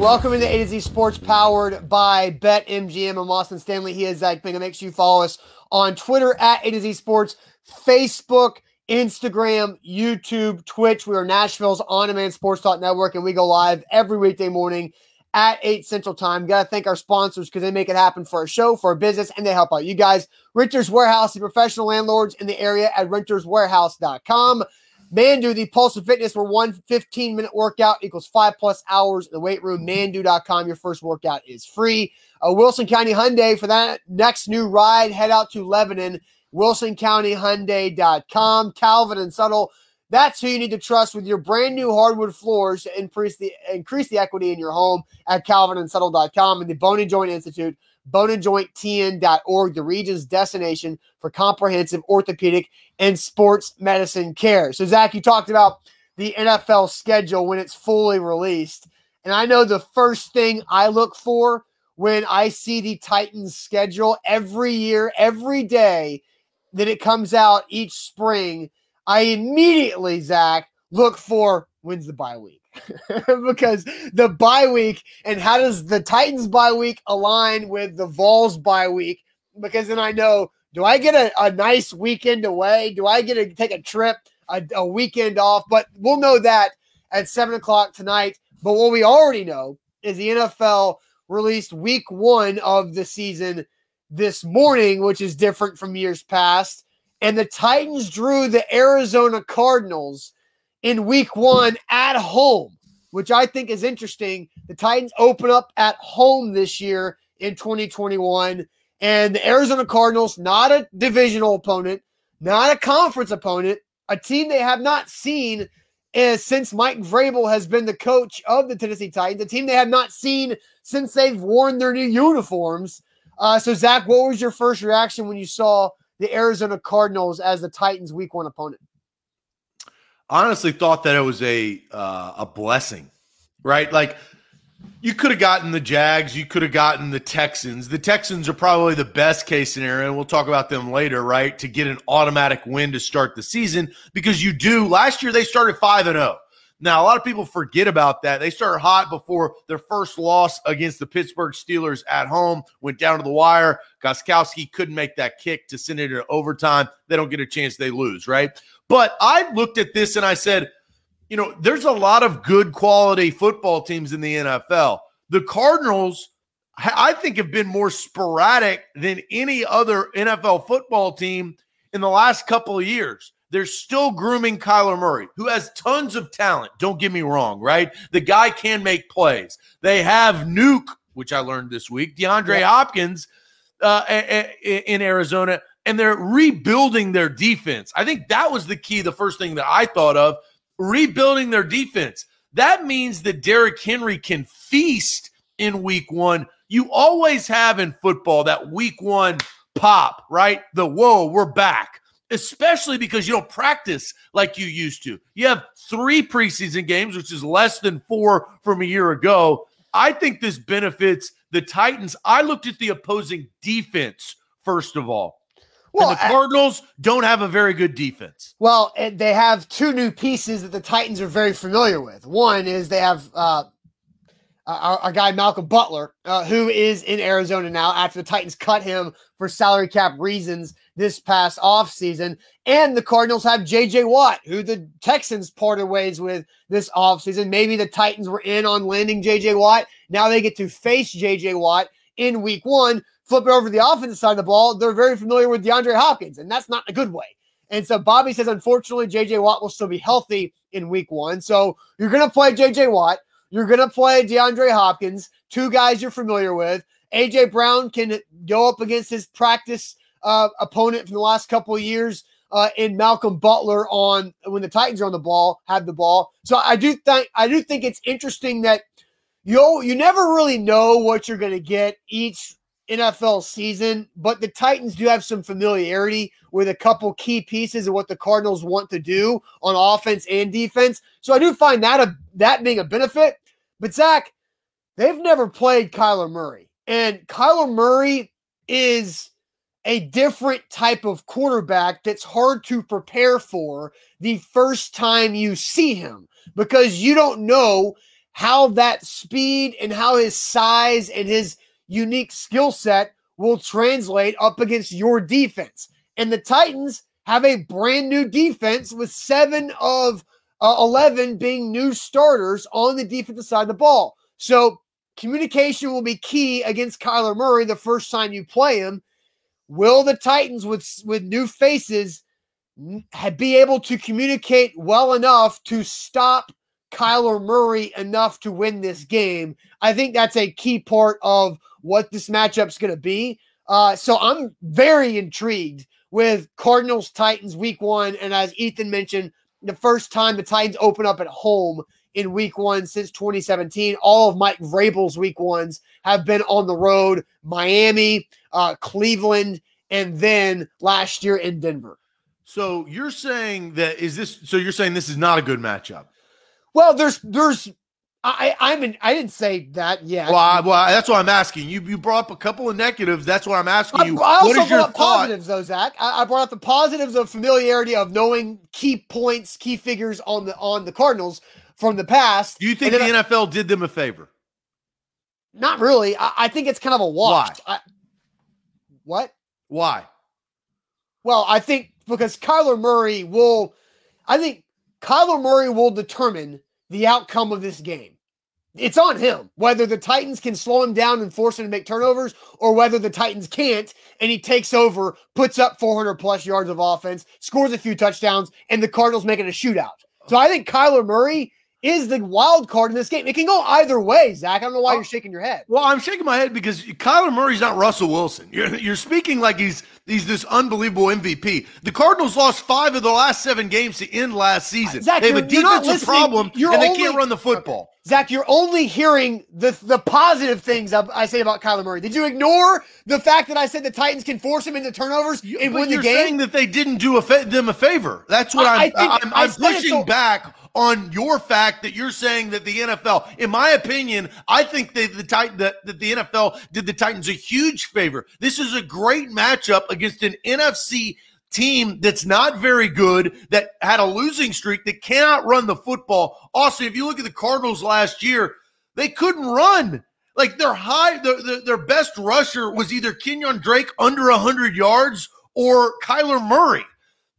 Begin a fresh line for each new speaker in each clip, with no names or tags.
Welcome into A to Z Sports powered by BetMGM. I'm Austin Stanley. He is Zach Bingham. Make sure you follow us on Twitter at A to Z Sports, Facebook, Instagram, YouTube, Twitch. We are Nashville's on demand sports talk network, and we go live every weekday morning at 8 Central Time. Got to thank our sponsors because they make it happen for our show, for our business, and they help out you guys. Renters Warehouse, the professional landlords in the area at renterswarehouse.com. Mandu, the Pulse of Fitness, where one 15 minute workout equals five plus hours in the weight room. Mandu.com. Your first workout is free. Uh, Wilson County Hyundai, for that next new ride, head out to Lebanon. WilsonCountyHyundai.com. Calvin and Suttle. That's who you need to trust with your brand new hardwood floors to increase the increase the equity in your home at calvinandsuttle.com and the and Joint Institute, boneandjointtn.org, the region's destination for comprehensive orthopedic and sports medicine care. So, Zach, you talked about the NFL schedule when it's fully released. And I know the first thing I look for when I see the Titans schedule every year, every day that it comes out each spring I immediately, Zach, look for when's the bye week. because the bye week and how does the Titans bye week align with the Vols bye week? Because then I know do I get a, a nice weekend away? Do I get to take a trip, a, a weekend off? But we'll know that at seven o'clock tonight. But what we already know is the NFL released week one of the season this morning, which is different from years past and the Titans drew the Arizona Cardinals in week one at home, which I think is interesting. The Titans open up at home this year in 2021, and the Arizona Cardinals, not a divisional opponent, not a conference opponent, a team they have not seen is since Mike Vrabel has been the coach of the Tennessee Titans, a team they have not seen since they've worn their new uniforms. Uh, so, Zach, what was your first reaction when you saw the Arizona Cardinals as the Titans' Week One opponent?
Honestly, thought that it was a uh, a blessing, right? Like you could have gotten the Jags, you could have gotten the Texans. The Texans are probably the best case scenario, and we'll talk about them later, right? To get an automatic win to start the season because you do. Last year they started five and zero. Now, a lot of people forget about that. They started hot before their first loss against the Pittsburgh Steelers at home, went down to the wire. Gostkowski couldn't make that kick to send it to overtime. They don't get a chance, they lose, right? But I looked at this and I said, you know, there's a lot of good quality football teams in the NFL. The Cardinals, I think, have been more sporadic than any other NFL football team in the last couple of years. They're still grooming Kyler Murray, who has tons of talent. Don't get me wrong, right? The guy can make plays. They have Nuke, which I learned this week, DeAndre yeah. Hopkins uh, in Arizona, and they're rebuilding their defense. I think that was the key, the first thing that I thought of rebuilding their defense. That means that Derrick Henry can feast in week one. You always have in football that week one pop, right? The whoa, we're back especially because you don't practice like you used to. You have three preseason games, which is less than four from a year ago. I think this benefits the Titans. I looked at the opposing defense first of all. Well, and the Cardinals I, don't have a very good defense.
Well, they have two new pieces that the Titans are very familiar with. One is they have uh, our, our, guy Malcolm Butler, uh, who is in Arizona now after the Titans cut him for salary cap reasons this past offseason. And the Cardinals have JJ Watt, who the Texans parted ways with this offseason. Maybe the Titans were in on landing JJ Watt. Now they get to face JJ Watt in week one. Flip it over to the offensive side of the ball. They're very familiar with DeAndre Hopkins, and that's not a good way. And so Bobby says, unfortunately, JJ Watt will still be healthy in week one. So you're going to play JJ Watt. You're going to play DeAndre Hopkins, two guys you're familiar with. AJ Brown can go up against his practice uh, opponent from the last couple of years uh, in Malcolm Butler on when the Titans are on the ball, have the ball. So I do think I do think it's interesting that you you never really know what you're going to get each NFL season, but the Titans do have some familiarity with a couple key pieces of what the Cardinals want to do on offense and defense. So I do find that a that being a benefit. But Zach, they've never played Kyler Murray, and Kyler Murray is a different type of quarterback that's hard to prepare for the first time you see him because you don't know how that speed and how his size and his unique skill set will translate up against your defense. And the Titans have a brand new defense with seven of uh, 11 being new starters on the defensive side of the ball. So communication will be key against Kyler Murray the first time you play him. Will the Titans with with new faces be able to communicate well enough to stop Kyler Murray enough to win this game? I think that's a key part of what this matchup's going to be. Uh, so I'm very intrigued with Cardinals Titans week one. And as Ethan mentioned, the first time the Titans open up at home in week one since 2017. All of Mike Vrabel's week ones have been on the road Miami, uh, Cleveland, and then last year in Denver.
So you're saying that is this so you're saying this is not a good matchup?
Well, there's there's I I'm in, I didn't say that yet.
Well, I, well, that's what I'm asking. You you brought up a couple of negatives. That's what I'm asking you.
I, I also
what is your
brought up positives, though, Zach. I, I, brought up the positives of familiarity of knowing key points, key figures on the on the Cardinals from the past.
Do you think the NFL did them a favor?
Not really. I, think it's kind of a wash. Why? what?
Why?
Well, I think because Kyler Murray will. I think Kyler Murray will determine the outcome of this game. It's on him whether the Titans can slow him down and force him to make turnovers or whether the Titans can't and he takes over, puts up 400 plus yards of offense, scores a few touchdowns, and the Cardinals make it a shootout. So I think Kyler Murray is the wild card in this game. It can go either way, Zach. I don't know why oh. you're shaking your head.
Well, I'm shaking my head because Kyler Murray's not Russell Wilson. You're, you're speaking like he's he's this unbelievable MVP. The Cardinals lost five of the last seven games to end last season. Zach, they have a defensive problem and only, they can't run the football. Okay.
Zach, you're only hearing the the positive things I say about Kyler Murray. Did you ignore the fact that I said the Titans can force him into turnovers and win the
game?
You're
saying that they didn't do a fa- them a favor. That's what I, I'm, I'm, I'm pushing so- back on your fact that you're saying that the NFL, in my opinion, I think that the Titan that, that the NFL did the Titans a huge favor. This is a great matchup against an NFC team that's not very good, that had a losing streak, that cannot run the football. Also, if you look at the Cardinals last year, they couldn't run. Like their high, their, their, their best rusher was either Kenyon Drake under 100 yards or Kyler Murray.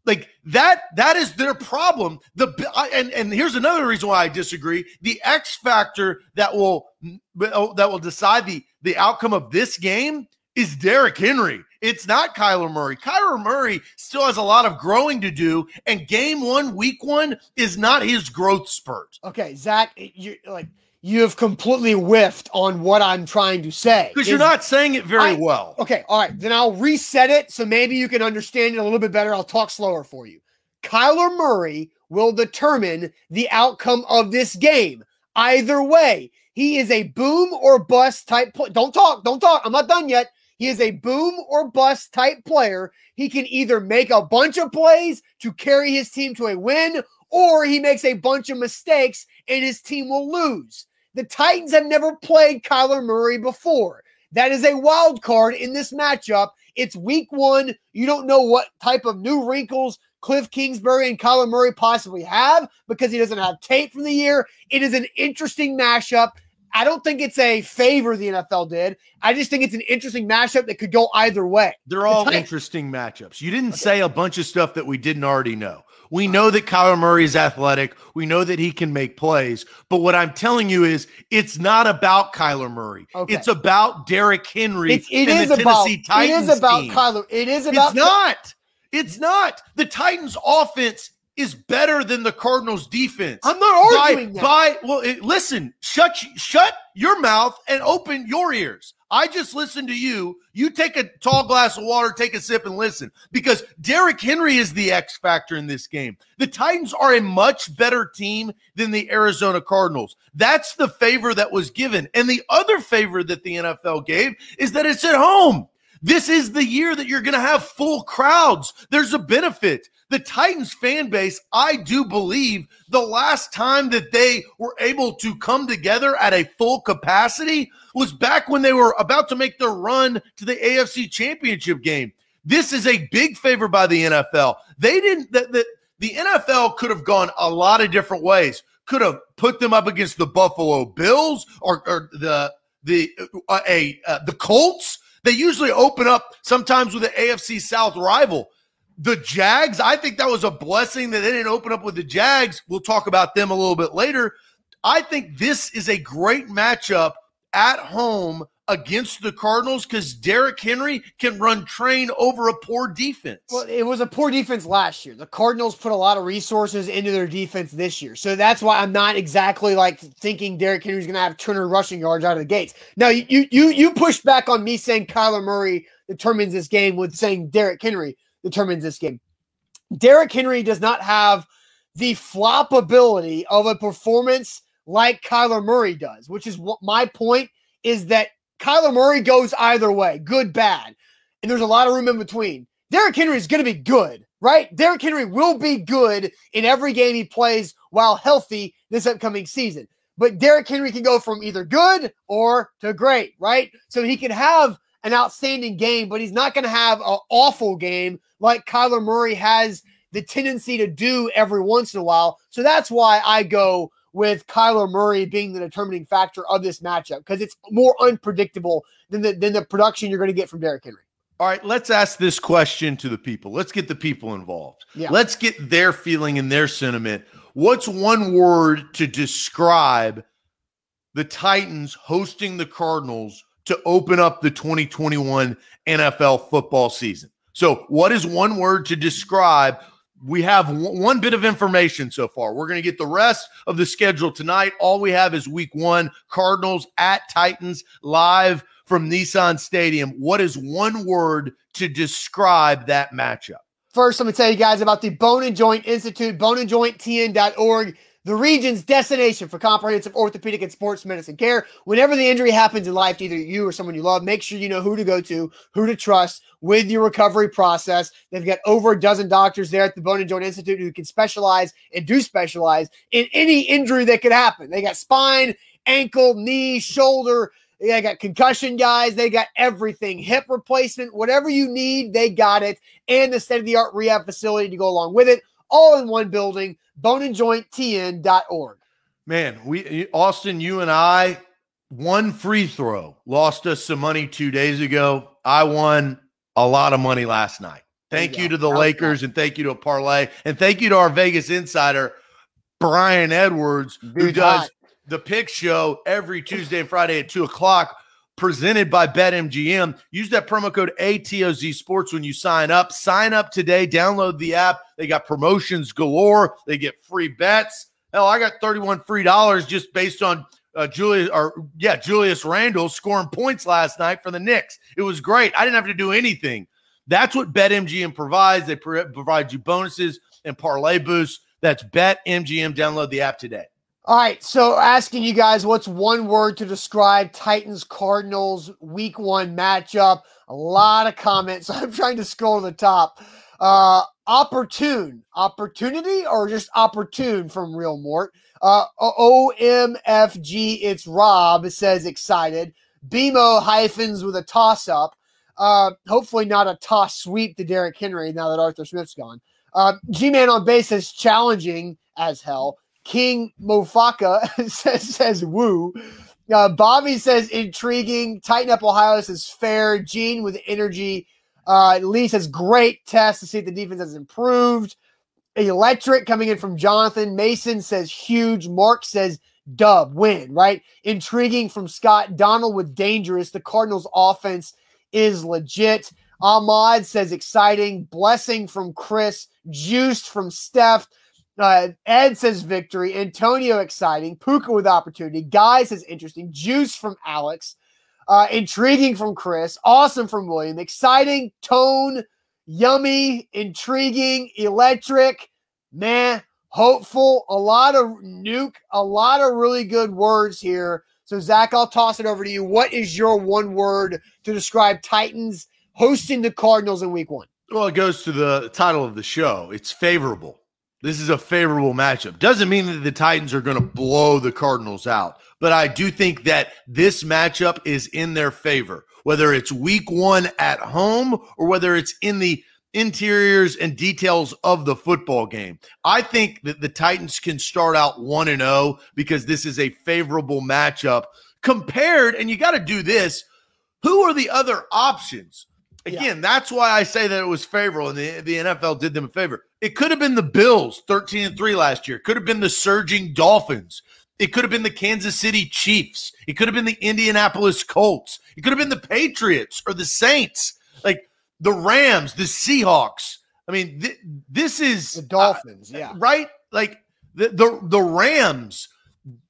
Like that, that is their problem. The and and here's another reason why I disagree. The X factor that will that will decide the the outcome of this game is Derrick Henry. It's not Kyler Murray. Kyler Murray still has a lot of growing to do, and game one, week one, is not his growth spurt.
Okay, Zach, you like you have completely whiffed on what I'm trying to say.
Because you're not saying it very I, well.
Okay, all right. Then I'll reset it so maybe you can understand it a little bit better. I'll talk slower for you. Kyler Murray will determine the outcome of this game. Either way, he is a boom or bust type. Pl- don't talk. Don't talk. I'm not done yet. He is a boom or bust type player. He can either make a bunch of plays to carry his team to a win, or he makes a bunch of mistakes and his team will lose. The Titans have never played Kyler Murray before. That is a wild card in this matchup. It's week one. You don't know what type of new wrinkles Cliff Kingsbury and Kyler Murray possibly have because he doesn't have tape from the year. It is an interesting mashup. I don't think it's a favor the NFL did. I just think it's an interesting matchup that could go either way.
They're all interesting matchups. You didn't okay. say a bunch of stuff that we didn't already know. We know that Kyler Murray is athletic. We know that he can make plays. But what I'm telling you is it's not about Kyler Murray. Okay. It's about Derrick Henry.
It's, it is about, Titans It is about team. Kyler. It is about.
It's not. It's not. The Titans offense is better than the Cardinals defense.
I'm not arguing
by, by well, it, listen, shut shut your mouth and open your ears. I just listened to you. You take a tall glass of water, take a sip, and listen because Derrick Henry is the X factor in this game. The Titans are a much better team than the Arizona Cardinals. That's the favor that was given. And the other favor that the NFL gave is that it's at home. This is the year that you're going to have full crowds. There's a benefit. The Titans fan base, I do believe the last time that they were able to come together at a full capacity was back when they were about to make their run to the AFC championship game. This is a big favor by the NFL. They didn't, the, the, the NFL could have gone a lot of different ways could have put them up against the Buffalo Bills or, or the the uh, a uh, the Colts. They usually open up sometimes with an AFC South rival. The Jags, I think that was a blessing that they didn't open up with the Jags. We'll talk about them a little bit later. I think this is a great matchup at home against the Cardinals because Derrick Henry can run train over a poor defense.
Well, it was a poor defense last year. The Cardinals put a lot of resources into their defense this year. So that's why I'm not exactly like thinking Derrick Henry's going to have 200 rushing yards out of the gates. Now, you you you pushed back on me saying Kyler Murray determines this game with saying Derrick Henry determines this game. Derrick Henry does not have the flop ability of a performance like Kyler Murray does, which is what my point is that Kyler Murray goes either way, good, bad. And there's a lot of room in between. Derrick Henry is going to be good, right? Derrick Henry will be good in every game he plays while healthy this upcoming season. But Derrick Henry can go from either good or to great, right? So he can have an outstanding game, but he's not going to have an awful game like Kyler Murray has the tendency to do every once in a while. So that's why I go with Kyler Murray being the determining factor of this matchup because it's more unpredictable than the than the production you're going to get from Derrick Henry.
All right, let's ask this question to the people. Let's get the people involved.
Yeah.
Let's get their feeling and their sentiment. What's one word to describe the Titans hosting the Cardinals to open up the 2021 NFL football season? So, what is one word to describe we have one bit of information so far. We're going to get the rest of the schedule tonight. All we have is week one Cardinals at Titans live from Nissan Stadium. What is one word to describe that matchup?
First, let me tell you guys about the Bone and Joint Institute, boneandjointtn.org the region's destination for comprehensive orthopedic and sports medicine care. Whenever the injury happens in life to either you or someone you love, make sure you know who to go to, who to trust with your recovery process. They've got over a dozen doctors there at the Bone and Joint Institute who can specialize and do specialize in any injury that could happen. They got spine, ankle, knee, shoulder. They got concussion guys. They got everything, hip replacement, whatever you need, they got it, and the state of the art rehab facility to go along with it, all in one building boneandjointtn.org.
Man, we Austin, you and I, one free throw lost us some money two days ago. I won a lot of money last night. Thank you, you to the Lakers and thank you to a parlay and thank you to our Vegas insider Brian Edwards, who does hot. the pick show every Tuesday and Friday at two o'clock presented by BetMGM. Use that promo code ATOZ Sports when you sign up. Sign up today. Download the app. They got promotions galore. They get free bets. Hell, I got 31 free dollars just based on uh, Julius or yeah, Julius Randle scoring points last night for the Knicks. It was great. I didn't have to do anything. That's what BetMGM provides. They provide you bonuses and parlay boosts. That's BetMGM. Download the app today.
All right, so asking you guys what's one word to describe Titans Cardinals week one matchup? A lot of comments. I'm trying to scroll to the top. Uh, opportune, opportunity, or just opportune from Real Mort. Uh, OMFG, it's Rob says excited. BMO hyphens with a toss up. Uh, hopefully not a toss sweep to Derrick Henry now that Arthur Smith's gone. Uh, G Man on base is challenging as hell. King Mofaka says, says woo. Uh, Bobby says intriguing. Tighten up Ohio says fair. Gene with energy. Uh, Lee says great test to see if the defense has improved. Electric coming in from Jonathan. Mason says huge. Mark says dub win, right? Intriguing from Scott. Donald with dangerous. The Cardinals offense is legit. Ahmad says exciting. Blessing from Chris. Juiced from Steph. Uh, Ed says victory. Antonio exciting. Puka with opportunity. Guy says interesting. Juice from Alex. Uh, intriguing from Chris. Awesome from William. Exciting. Tone. Yummy. Intriguing. Electric. Man. Hopeful. A lot of nuke. A lot of really good words here. So, Zach, I'll toss it over to you. What is your one word to describe Titans hosting the Cardinals in week one?
Well, it goes to the title of the show. It's favorable. This is a favorable matchup. Doesn't mean that the Titans are going to blow the Cardinals out, but I do think that this matchup is in their favor, whether it's week one at home or whether it's in the interiors and details of the football game. I think that the Titans can start out 1 and 0 because this is a favorable matchup compared and you got to do this, who are the other options? Again, yeah. that's why I say that it was favorable and the, the NFL did them a favor. It could have been the Bills 13 and 3 last year. It could have been the surging Dolphins. It could have been the Kansas City Chiefs. It could have been the Indianapolis Colts. It could have been the Patriots or the Saints. Like the Rams, the Seahawks. I mean, th- this is
the Dolphins, uh, yeah.
Right? Like the the the Rams,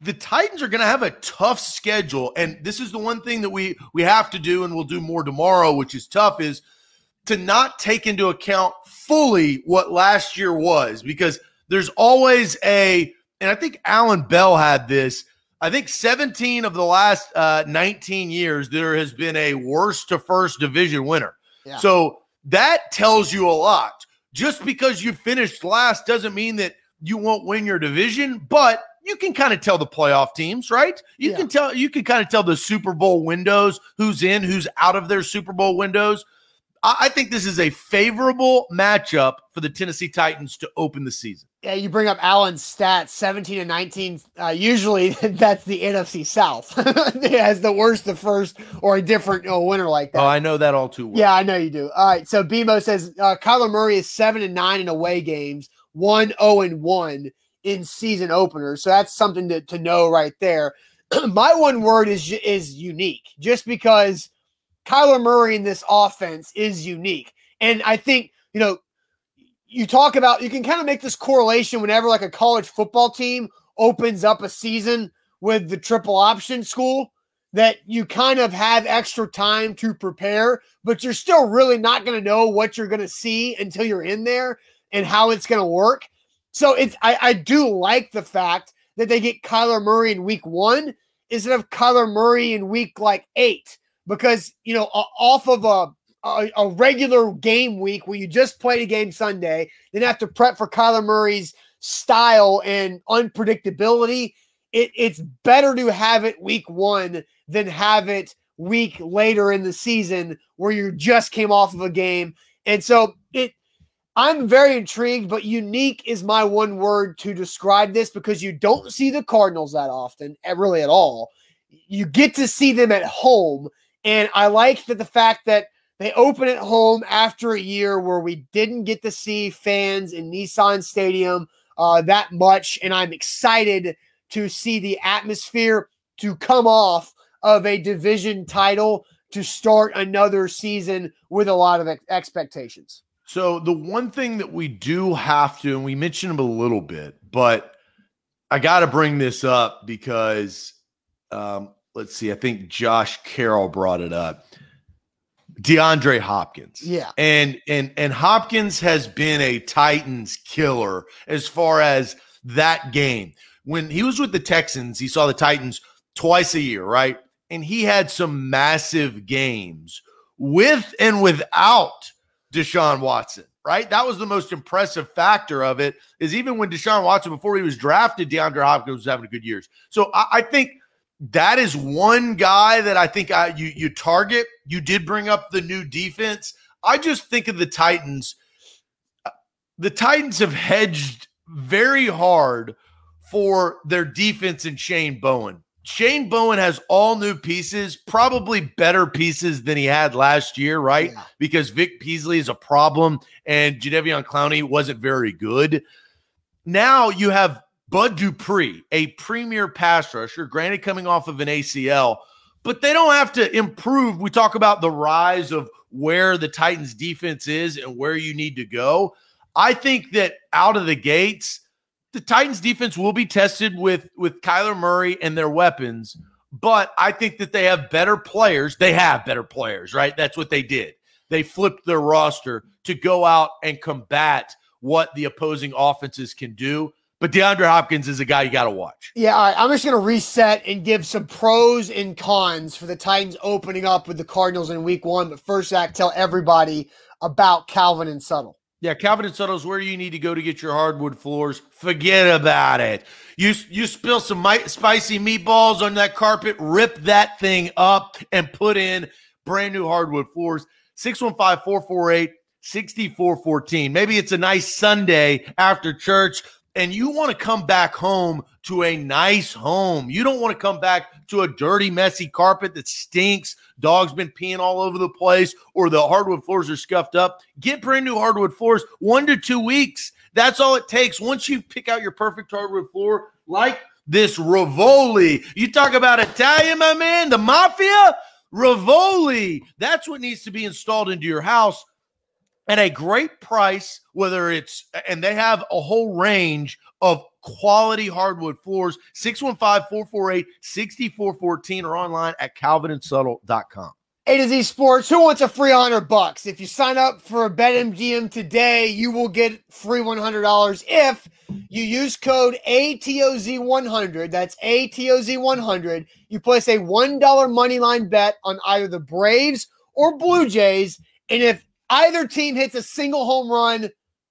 the Titans are going to have a tough schedule and this is the one thing that we we have to do and we'll do more tomorrow, which is tough is to not take into account fully what last year was because there's always a and I think Alan Bell had this. I think 17 of the last uh, 19 years, there has been a worst to first division winner. Yeah. So that tells you a lot. Just because you finished last doesn't mean that you won't win your division, but you can kind of tell the playoff teams, right? You yeah. can tell you can kind of tell the Super Bowl windows who's in, who's out of their Super Bowl windows. I think this is a favorable matchup for the Tennessee Titans to open the season.
Yeah, you bring up Allen's stats 17 and 19. Uh, usually that's the NFC South. it has the worst, the first, or a different you know, winner like that.
Oh, I know that all too well.
Yeah, I know you do. All right. So BMO says uh, Kyler Murray is 7 and 9 in away games, 1 0 and 1 in season openers. So that's something to, to know right there. My one word is is unique just because Kyler Murray in this offense is unique. And I think, you know, you talk about you can kind of make this correlation whenever like a college football team opens up a season with the triple option school that you kind of have extra time to prepare, but you're still really not going to know what you're going to see until you're in there and how it's going to work. So it's I, I do like the fact that they get Kyler Murray in week one instead of Kyler Murray in week like eight because you know off of a a, a, regular game week where you just played a game Sunday, then have to prep for Kyler Murray's style and unpredictability. It, it's better to have it week one than have it week later in the season where you just came off of a game. And so it I'm very intrigued, but unique is my one word to describe this because you don't see the Cardinals that often, eh, really at all. You get to see them at home. And I like that the fact that they open at home after a year where we didn't get to see fans in Nissan Stadium uh, that much. And I'm excited to see the atmosphere to come off of a division title to start another season with a lot of ex- expectations.
So, the one thing that we do have to, and we mentioned them a little bit, but I got to bring this up because um, let's see, I think Josh Carroll brought it up DeAndre Hopkins.
Yeah.
And and and Hopkins has been a Titans killer as far as that game. When he was with the Texans, he saw the Titans twice a year, right? And he had some massive games with and without Deshaun Watson, right? That was the most impressive factor of it. Is even when Deshaun Watson, before he was drafted, DeAndre Hopkins was having good years. So I, I think that is one guy that I think I, you you target. You did bring up the new defense. I just think of the Titans. The Titans have hedged very hard for their defense and Shane Bowen. Shane Bowen has all new pieces, probably better pieces than he had last year, right? Yeah. Because Vic Beasley is a problem and Jadeveon Clowney wasn't very good. Now you have Bud Dupree, a premier pass rusher, granted coming off of an ACL, but they don't have to improve. We talk about the rise of where the Titans defense is and where you need to go. I think that out of the gates, the Titans defense will be tested with with Kyler Murray and their weapons, but I think that they have better players. They have better players, right? That's what they did. They flipped their roster to go out and combat what the opposing offenses can do. But DeAndre Hopkins is a guy you got to watch.
Yeah, all right. I'm just going to reset and give some pros and cons for the Titans opening up with the Cardinals in week one. But first, Zach, tell everybody about Calvin and Suttle.
Yeah, Calvin and Suttle is where you need to go to get your hardwood floors. Forget about it. You you spill some spicy meatballs on that carpet, rip that thing up, and put in brand new hardwood floors. 615 448 6414. Maybe it's a nice Sunday after church and you want to come back home to a nice home. You don't want to come back to a dirty, messy carpet that stinks. Dogs been peeing all over the place, or the hardwood floors are scuffed up. Get brand new hardwood floors one to two weeks. That's all it takes. Once you pick out your perfect hardwood floor, like this Rivoli, you talk about Italian, my man, the mafia. Rivoli, that's what needs to be installed into your house at a great price, whether it's, and they have a whole range of quality hardwood floors. 615 448 6414 or online at calvinandsuttle.com.
A to Z Sports. Who wants a free 100 bucks? If you sign up for a BetMGM today, you will get free $100 if you use code ATOZ100. That's ATOZ100. You place a $1 money line bet on either the Braves or Blue Jays. And if either team hits a single home run,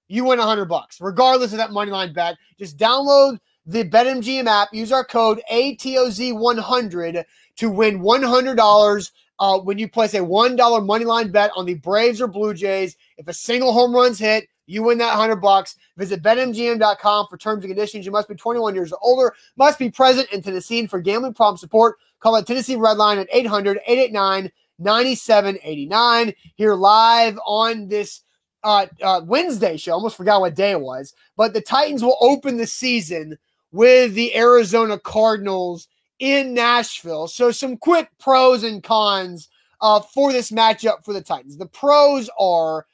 you win 100 bucks, regardless of that money line bet. Just download the BetMGM app, use our code ATOZ100 to win $100 uh, when you place a $1 money line bet on the Braves or Blue Jays. If a single home run's hit, you win that 100 bucks. Visit betmgm.com for terms and conditions. You must be 21 years or older, must be present in Tennessee. For gambling problem support, call the Tennessee Red Line at 800 889 9789. Here live on this uh, uh, Wednesday show. Almost forgot what day it was, but the Titans will open the season with the Arizona Cardinals in Nashville. So, some quick pros and cons uh, for this matchup for the Titans. The pros are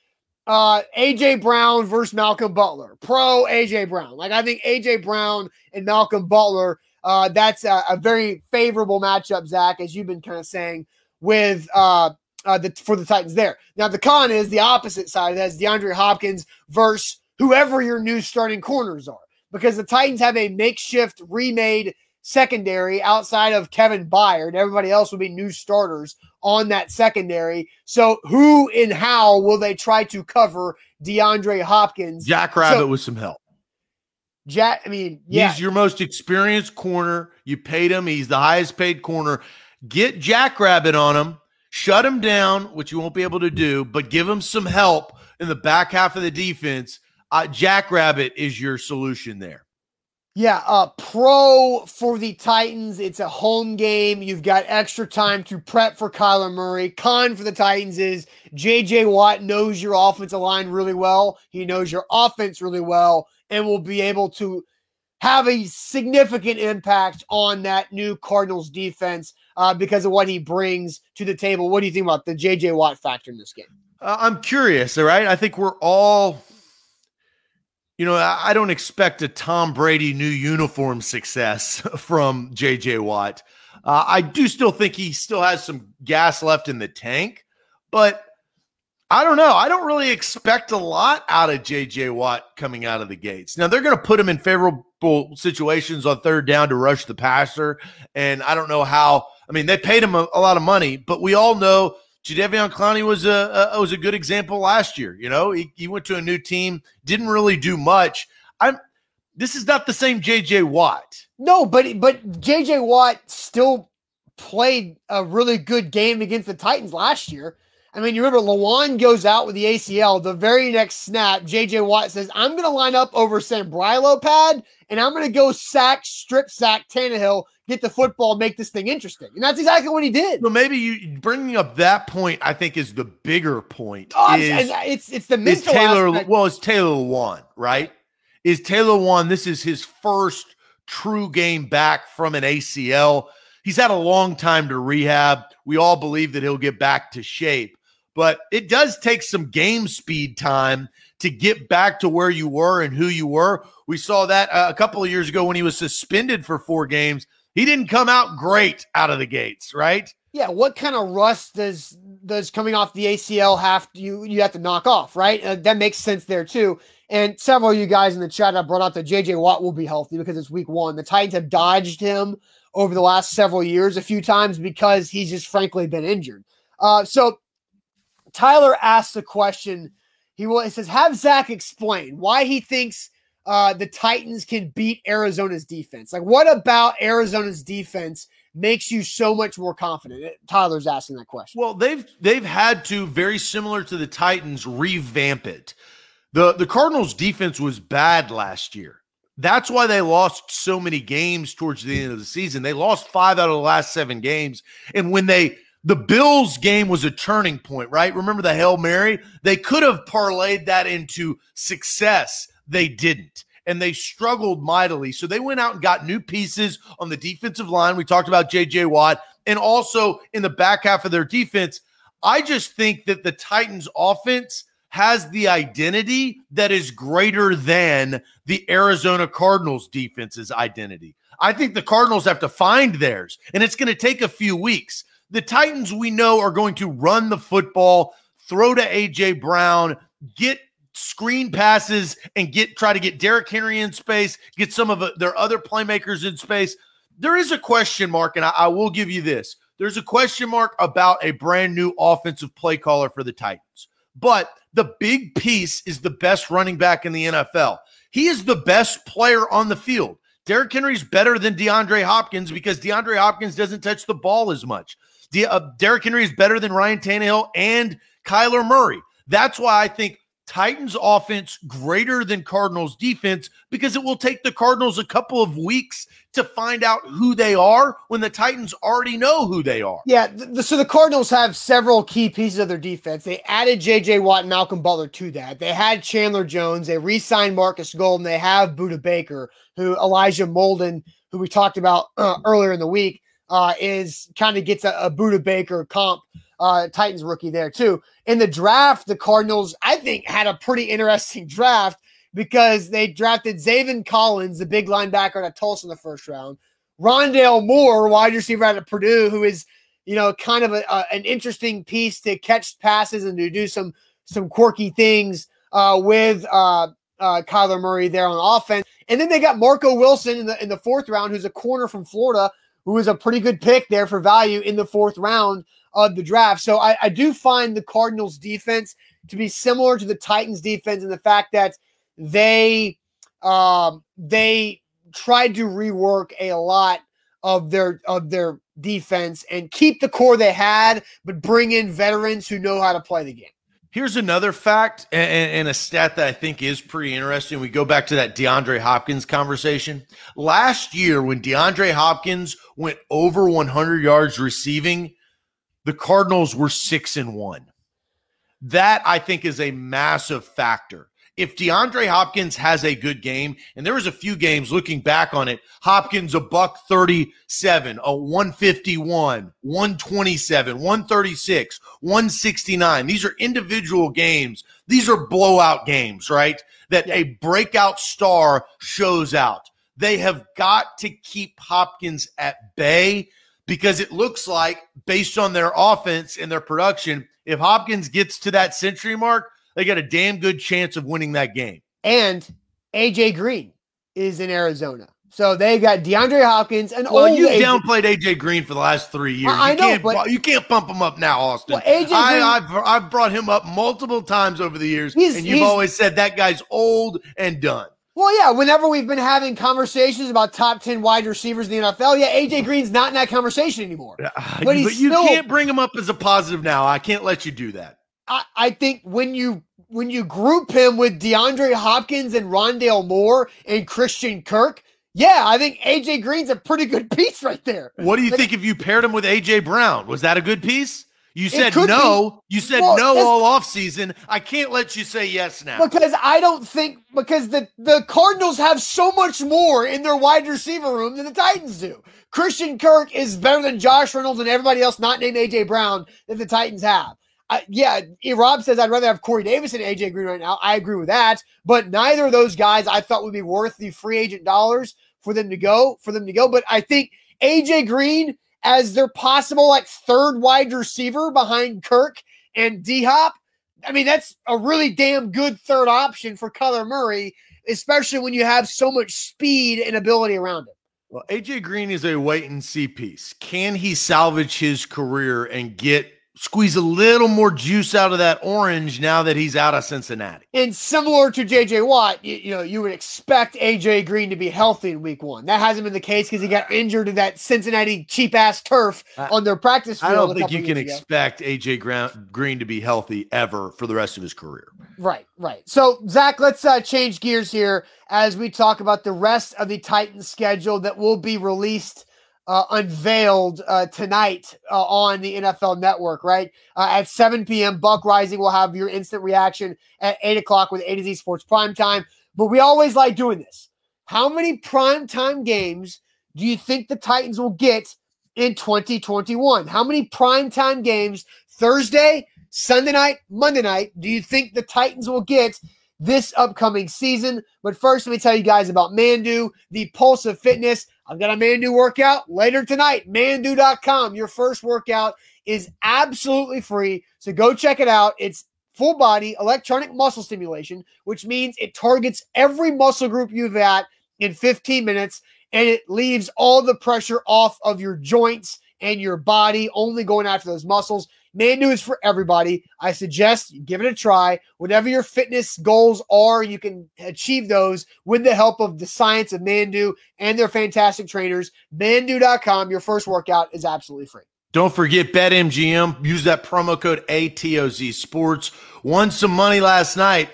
uh, AJ Brown versus Malcolm Butler. Pro AJ Brown. Like, I think AJ Brown and Malcolm Butler, uh, that's a, a very favorable matchup, Zach, as you've been kind of saying with uh, uh, the, for the Titans there. Now, the con is the opposite side. That's DeAndre Hopkins versus whoever your new starting corners are, because the Titans have a makeshift remade secondary outside of Kevin Byard. Everybody else will be new starters on that secondary. So, who and how will they try to cover DeAndre Hopkins?
Jackrabbit
so,
with some help.
Jack, I mean, yeah.
He's your most experienced corner. You paid him. He's the highest paid corner. Get Jackrabbit on him shut him down, which you won't be able to do, but give him some help in the back half of the defense. Uh, Jackrabbit is your solution there.
Yeah, uh, pro for the Titans. It's a home game. You've got extra time to prep for Kyler Murray. Con for the Titans is JJ Watt knows your offensive line really well. He knows your offense really well and will be able to have a significant impact on that new Cardinals defense uh, because of what he brings to the table. What do you think about the JJ Watt factor in this game?
Uh, I'm curious. All right. I think we're all, you know, I don't expect a Tom Brady new uniform success from JJ Watt. Uh, I do still think he still has some gas left in the tank, but I don't know. I don't really expect a lot out of JJ Watt coming out of the gates. Now they're going to put him in favorable situations on third down to rush the passer, and I don't know how. I mean, they paid him a, a lot of money, but we all know Jadeveon Clowney was a, a, was a good example last year. You know, he, he went to a new team, didn't really do much. I'm. This is not the same JJ Watt.
No, but but JJ Watt still played a really good game against the Titans last year. I mean, you remember Lewan goes out with the ACL. The very next snap, JJ Watt says, I'm going to line up over Sambrailo pad and I'm going to go sack, strip sack Tannehill, get the football, make this thing interesting. And that's exactly what he did.
Well, maybe you bringing up that point, I think, is the bigger point.
Oh,
is,
it's, it's the mental
Taylor,
aspect.
Well, it's Taylor Lewan, right? Is Taylor Lewan, this is his first true game back from an ACL. He's had a long time to rehab. We all believe that he'll get back to shape but it does take some game speed time to get back to where you were and who you were. We saw that uh, a couple of years ago when he was suspended for four games. He didn't come out great out of the gates, right?
Yeah, what kind of rust does does coming off the ACL have to, you you have to knock off, right? Uh, that makes sense there too. And several of you guys in the chat have brought out that JJ Watt will be healthy because it's week one. The Titans have dodged him over the last several years a few times because he's just frankly been injured. Uh, so Tyler asks a question. He. He says, "Have Zach explain why he thinks uh, the Titans can beat Arizona's defense. Like, what about Arizona's defense makes you so much more confident? Tyler's asking that question.
Well, they've they've had to very similar to the Titans revamp it. The the Cardinals defense was bad last year. That's why they lost so many games towards the end of the season. They lost 5 out of the last 7 games and when they the Bills game was a turning point, right? Remember the Hail Mary? They could have parlayed that into success. They didn't. And they struggled mightily. So they went out and got new pieces on the defensive line. We talked about JJ Watt and also in the back half of their defense. I just think that the Titans offense has the identity that is greater than the Arizona Cardinals defense's identity. I think the Cardinals have to find theirs, and it's going to take a few weeks. The Titans, we know, are going to run the football, throw to AJ Brown, get screen passes, and get try to get Derrick Henry in space, get some of their other playmakers in space. There is a question mark, and I, I will give you this. There's a question mark about a brand new offensive play caller for the Titans. But the big piece is the best running back in the NFL. He is the best player on the field. Derrick Henry's better than DeAndre Hopkins because DeAndre Hopkins doesn't touch the ball as much. De- uh, Derrick Henry is better than Ryan Tannehill and Kyler Murray. That's why I think Titans offense greater than Cardinals defense because it will take the Cardinals a couple of weeks to find out who they are when the Titans already know who they are.
Yeah, so the Cardinals have several key pieces of their defense. They added J.J. Watt and Malcolm Butler to that. They had Chandler Jones. They re-signed Marcus Golden. They have Budda Baker, who Elijah Molden, who we talked about uh, earlier in the week uh, is kind of gets a, a Budda Baker comp. Uh, Titans rookie there too. In the draft, the Cardinals, I think, had a pretty interesting draft because they drafted Zaven Collins, the big linebacker at Tulsa in the first round. Rondale Moore, wide receiver out of Purdue, who is, you know, kind of a, a, an interesting piece to catch passes and to do some some quirky things uh, with uh, uh, Kyler Murray there on offense. And then they got Marco Wilson in the in the fourth round, who's a corner from Florida, who was a pretty good pick there for value in the fourth round of the draft. So I, I do find the Cardinals defense to be similar to the Titans defense in the fact that they um, they tried to rework a lot of their of their defense and keep the core they had, but bring in veterans who know how to play the game.
Here's another fact and, and, a stat that I think is pretty interesting. We go back to that DeAndre Hopkins conversation. Last year, when DeAndre Hopkins went over 100 yards receiving, the Cardinals were six and one. That I think is a massive factor if DeAndre Hopkins has a good game, and there was a few games looking back on it, Hopkins a buck 37, a 151, 127, 136, 169. These are individual games. These are blowout games, right? That a breakout star shows out. They have got to keep Hopkins at bay because it looks like, based on their offense and their production, if Hopkins gets to that century mark, they got a damn good chance of winning that game.
And AJ Green is in Arizona. So they got DeAndre Hopkins and
well, you AJ. downplayed AJ Green for the last three years. I, I know, can't, but you can't pump him up now, Austin. Well, AJ Green, I, have I've brought him up multiple times over the years, and you've always said that guy's old and done.
Well, yeah. Whenever we've been having conversations about top ten wide receivers in the NFL, yeah, AJ Green's not in that conversation anymore.
Uh, but, but you still, can't bring him up as a positive now. I can't let you do that.
I, I think when you when you group him with DeAndre Hopkins and Rondale Moore and Christian Kirk, yeah, I think AJ Green's a pretty good piece right there.
What do you like, think if you paired him with AJ Brown? Was that a good piece? You said no. Be. You said well, no all off season. I can't let you say yes now.
Because I don't think because the, the Cardinals have so much more in their wide receiver room than the Titans do. Christian Kirk is better than Josh Reynolds and everybody else not named AJ Brown that the Titans have. Uh, yeah, Rob says I'd rather have Corey Davis and AJ Green right now. I agree with that, but neither of those guys I thought would be worth the free agent dollars for them to go for them to go. But I think AJ Green as their possible like third wide receiver behind Kirk and D Hop. I mean, that's a really damn good third option for Kyler Murray, especially when you have so much speed and ability around him.
Well, AJ Green is a wait and see piece. Can he salvage his career and get squeeze a little more juice out of that orange now that he's out of Cincinnati.
And similar to JJ Watt, you, you know, you would expect AJ Green to be healthy in week one. That hasn't been the case because he got injured in that Cincinnati cheap ass turf
I-
on their practice field.
I don't think you can
ago.
expect AJ Green to be healthy ever for the rest of his career.
Right, right. So, Zach, let's uh, change gears here as we talk about the rest of the Titans schedule that will be released, uh, unveiled uh, tonight uh, on the NFL Network. Right uh, at 7 p.m. Buck Reising will have your instant reaction at 8 o'clock with A to Z Sports Prime Time. But we always like doing this. How many prime time games do you think the Titans will get in 2021? How many prime time games Thursday, Sunday night, Monday night do you think the Titans will get this upcoming season? But first, let me tell you guys about Manduu, the pulse of fitness. I've got a Manduu workout later tonight. Manduu.com. Your first workout is absolutely free. So go check it out. It's full body electronic muscle stimulation, which means it targets every muscle group you've at in 15 minutes and it leaves all the pressure off of your joints and your body, only going after those muscles. Manduu is for everybody. I suggest you give it a try. Whatever your fitness goals are, you can achieve those with the help of the science of Manduu and their fantastic trainers. Manduu.com. Your first workout is absolutely free.
Don't forget BetMGM. Use that promo code ATOZ Sports. Won some money last night.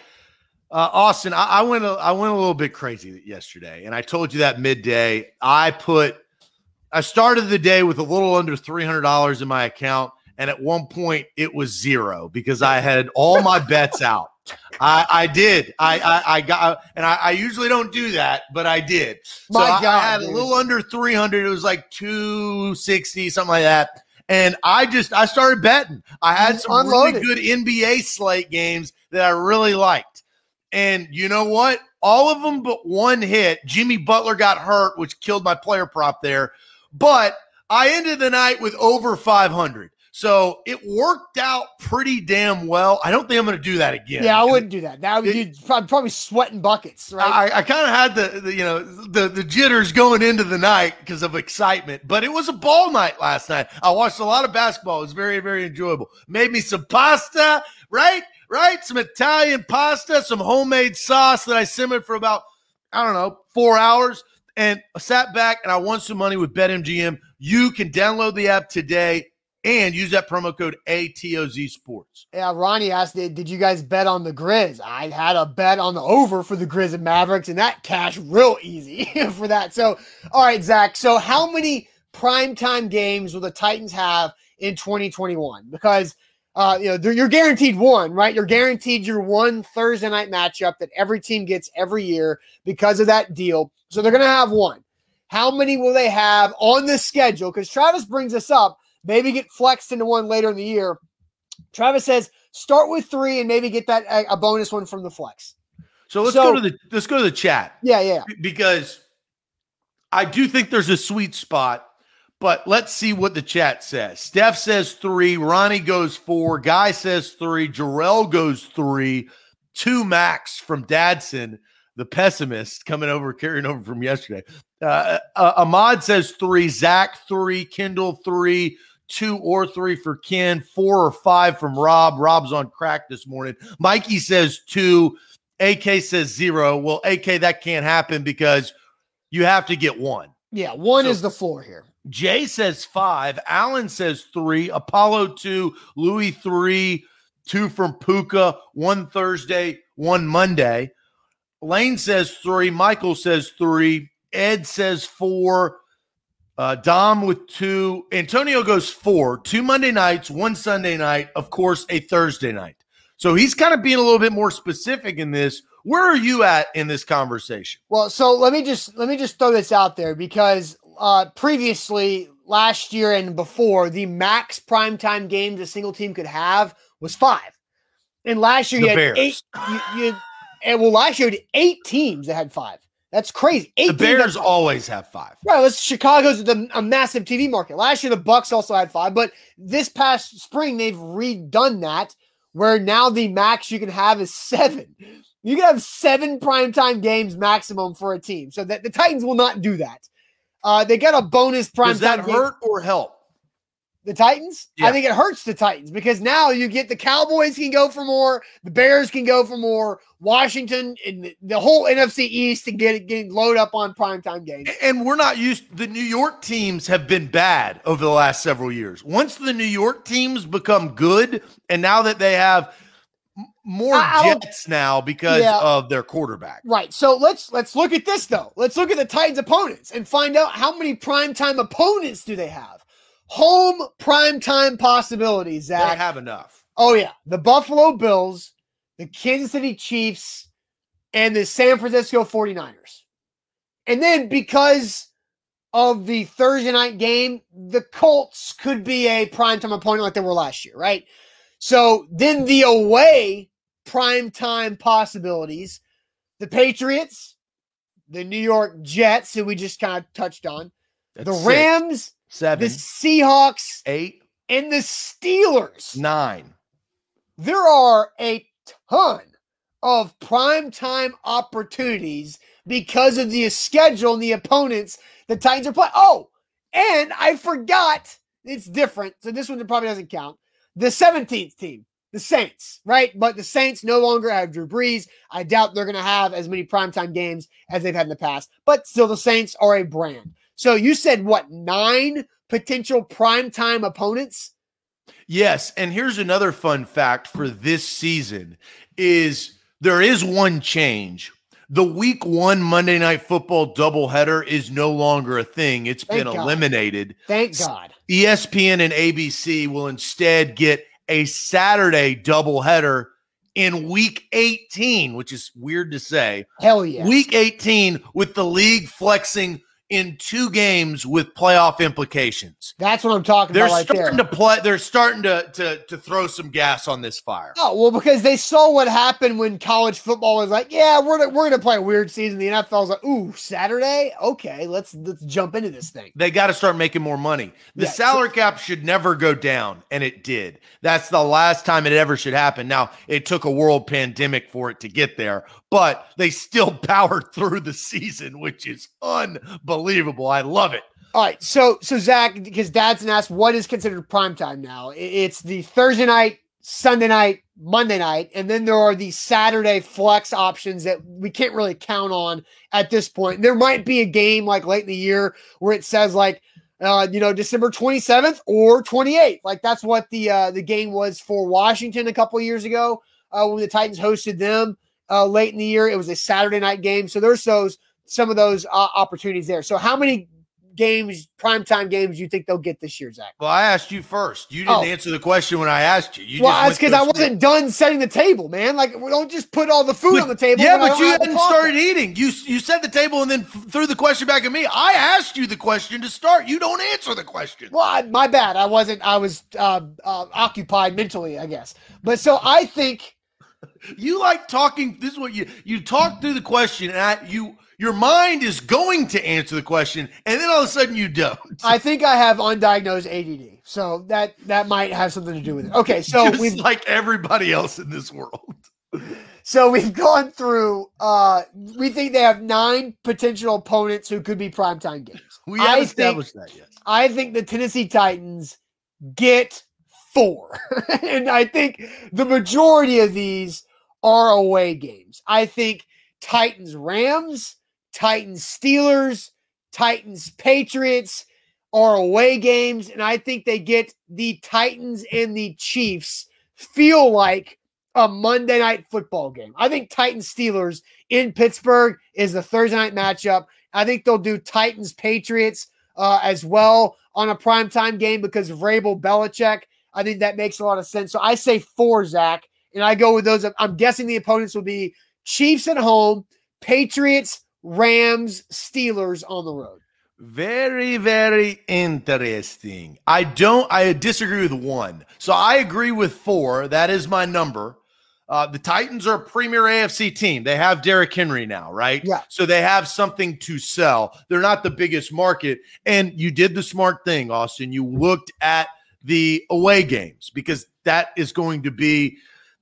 Uh, Austin, I, I went a, I went a little bit crazy yesterday, and I told you that midday. I put I started the day with a little under three hundred dollars in my account, and at one point it was zero because I had all my bets out. I, I did. I, I, I got, and I, I usually don't do that, but I did. So
My
I- I,
God,
had
dude.
a little under 300. It was like 260, something like that. And I just, I started betting. I had some
Unloaded.
really good NBA slate games that I really liked. And you know what? All of them but one hit. Jimmy Butler got hurt, which killed my player prop there. But I ended the night with over 500. So it worked out pretty damn well. I don't think I'm going to do that again.
Yeah, I wouldn't do that. That would
It-
you'd probably sweating buckets, right?
I, I kind of had the, the you know the the jitters going into the night because of excitement, but it was a ball night last night. I watched a lot of basketball. It was very very enjoyable. Made me some pasta, right, right, some Italian pasta, some homemade sauce that I simmered for about I don't know four hours, and I sat back and I won some money with BetMGM. You can download the app today and use that promo code ATOZ Sports.
Yeah, Ronnie asked, did, you guys bet on the Grizz? I had a bet on the over for the Grizz and Mavericks, and that cash real easy for that. So, all right, Zach. So, how many primetime games will the Titans have in 2021? Because uh, you know you're guaranteed one, right? You're guaranteed your one Thursday night matchup that every team gets every year because of that deal. So they're going to have one. How many will they have on the schedule? Because Travis brings us up, maybe get flexed into one later in the year. Travis says start with three and maybe get that a, bonus one from the flex.
So let's
So-
go to the let's go to the chat.
Yeah, yeah.
because I do think there's a sweet spot, but let's see what the chat says. Steph says three, Ronnie goes four, Guy says three, Jarrell goes three, two max from Dadson, the pessimist coming over, carrying over from yesterday. Uh, uh, Ahmad says three, Zach three, Kendall three, two or three for Ken, four or five from Rob. Rob's on crack this morning. Mikey says two. AK says zero. Well, AK, that can't happen because you have to get one.
Yeah, one
So-
is the floor here.
Jay says five. Alan says three. Apollo two. Louis three. Two from Puka. One Thursday. One Monday. Lane says three. Michael says three. Ed says four. Uh, Dom with two. Antonio goes four. Two Monday nights. One Sunday night. Of course, a Thursday night. So he's kind of being a little bit more specific in this. Where are you at in this conversation?
Well, so let me just let me just throw this out there because uh previously last year and before the max primetime games a single team could have was five. And last year
The
you had
Bears.
eight you, you and well last year you had eight teams that had five. That's crazy. Eight
The Bears always have five.
Right, Chicago's the, a massive TV market. Last year the Bucs also had five, but this past spring they've redone that where now the max you can have is seven. You can have seven primetime games maximum for a team. So that the Titans will not do that. Uh, they got a bonus primetime
Does that
game.
hurt or help?
The Titans?
Yeah.
I think it hurts the Titans because now you get the Cowboys can go for more, the Bears can go for more, Washington and the, whole NFC East and get getting load up on primetime games.
And we're not used the New York teams have been bad over the last several years. Once the New York teams become good, and now that they have more
I
jets now because
Yeah.
of their quarterback.
Right. So let's let's look at this though. Let's look at the Titans opponents and find out how many primetime opponents do they have. Home primetime possibilities,
They have enough.
Oh yeah, the Buffalo Bills, the Kansas City Chiefs, and the San Francisco 49ers. And then because of the Thursday night game, the Colts could be a primetime opponent like they were last year, right? So then the away primetime possibilities, the Patriots, the New York Jets, who we just kind of touched on,
That's
the Rams,
seven,
the Seahawks,
eight,
and the Steelers.
nine.
there are a ton of primetime opportunities because of the schedule and the opponents the Titans are playing. Oh, and I forgot it's different. So this one probably doesn't count. The 17th team, the Saints, right? But the Saints no longer have Drew Brees. I doubt they're going to have as many primetime games as they've had in the past, but still the Saints are a brand. So you said what, nine potential primetime opponents?
Yes, and here's another fun fact for this season is there is one change. The week 1 Monday night football doubleheader is no longer a thing. It's
Thank
been
God.
eliminated.
Thank God.
ESPN and ABC will instead get a Saturday doubleheader in week 18, which is weird to say.
Hell yeah.
Week 18 with the league flexing in two games with playoff implications.
That's what I'm talking
They're
about right
starting
there.
to play. They're starting to, to to throw some gas on this fire.
Oh well, because they saw what happened when college football was like, yeah, we're gonna, we're gonna play a weird season. The NFL was like, ooh, Saturday, okay, let's let's jump into this thing.
They got to start making more money. The
Yeah, so-
salary cap should never go down, and it did. That's the last time it ever should happen. Now it took a world pandemic for it to get there, but they still powered through the season, which is unbelievable. I love it.
All right, so so Zach, because Dadson asked what is considered prime time now. It's the Thursday night, Sunday night, Monday night, and then there are the Saturday flex options that we can't really count on at this point. There might be a game like late in the year where it says like uh, you know, December 27th or 28th. Like that's what the uh, the game was for Washington a couple years ago uh, when the Titans hosted them uh, late in the year. It was a Saturday night game, so there's those some of those uh, opportunities there. So how many games, primetime games, you think they'll get this year, Zach?
Well, I asked you first. You didn't
Oh.
answer the question when I asked you. You
well, that's because I wasn't done setting the table, man. Like we don't just put all the food on the table.
Yeah, but you hadn't started eating. You you set the table and then threw the question back at me. I asked you the question to start. You don't answer the question.
Well, I, my bad. I wasn't. I was uh, uh, occupied mentally, I guess. But so I think
You like talking. This is what you you talk through the question, and I, you your mind is going to answer the question, and then all of a sudden you don't.
I think I have undiagnosed ADD. So that that might have something to do with it. Okay, so
Just
we've
like everybody else in this world.
so we've gone through. uh We think they have nine potential opponents who could be primetime games.
We
I
haven't
think-
established that yet.
I think the Tennessee Titans get four. and I think the majority of these are away games. I think Titans Rams, Titans Steelers, Titans Patriots are away games. And I think they get the Titans and the Chiefs feel like a Monday night football game. I think Titans Steelers in Pittsburgh is the Thursday night matchup. I think they'll do Titans Patriots uh, as well on a primetime game because of Vrabel Belichick. I think that makes a lot of sense. So I say four, Zach, and I go with those. I'm guessing the opponents will be Chiefs at home, Patriots, Rams, Steelers on the road.
Very, very interesting. I don't, I disagree with one. So I agree with four. That is my number. Uh, the Titans are a premier AFC team. They have Derrick Henry now, right?
Yeah.
So they have something to sell. They're not the biggest market. And you did the smart thing, Austin. You looked at the away games because that is going to be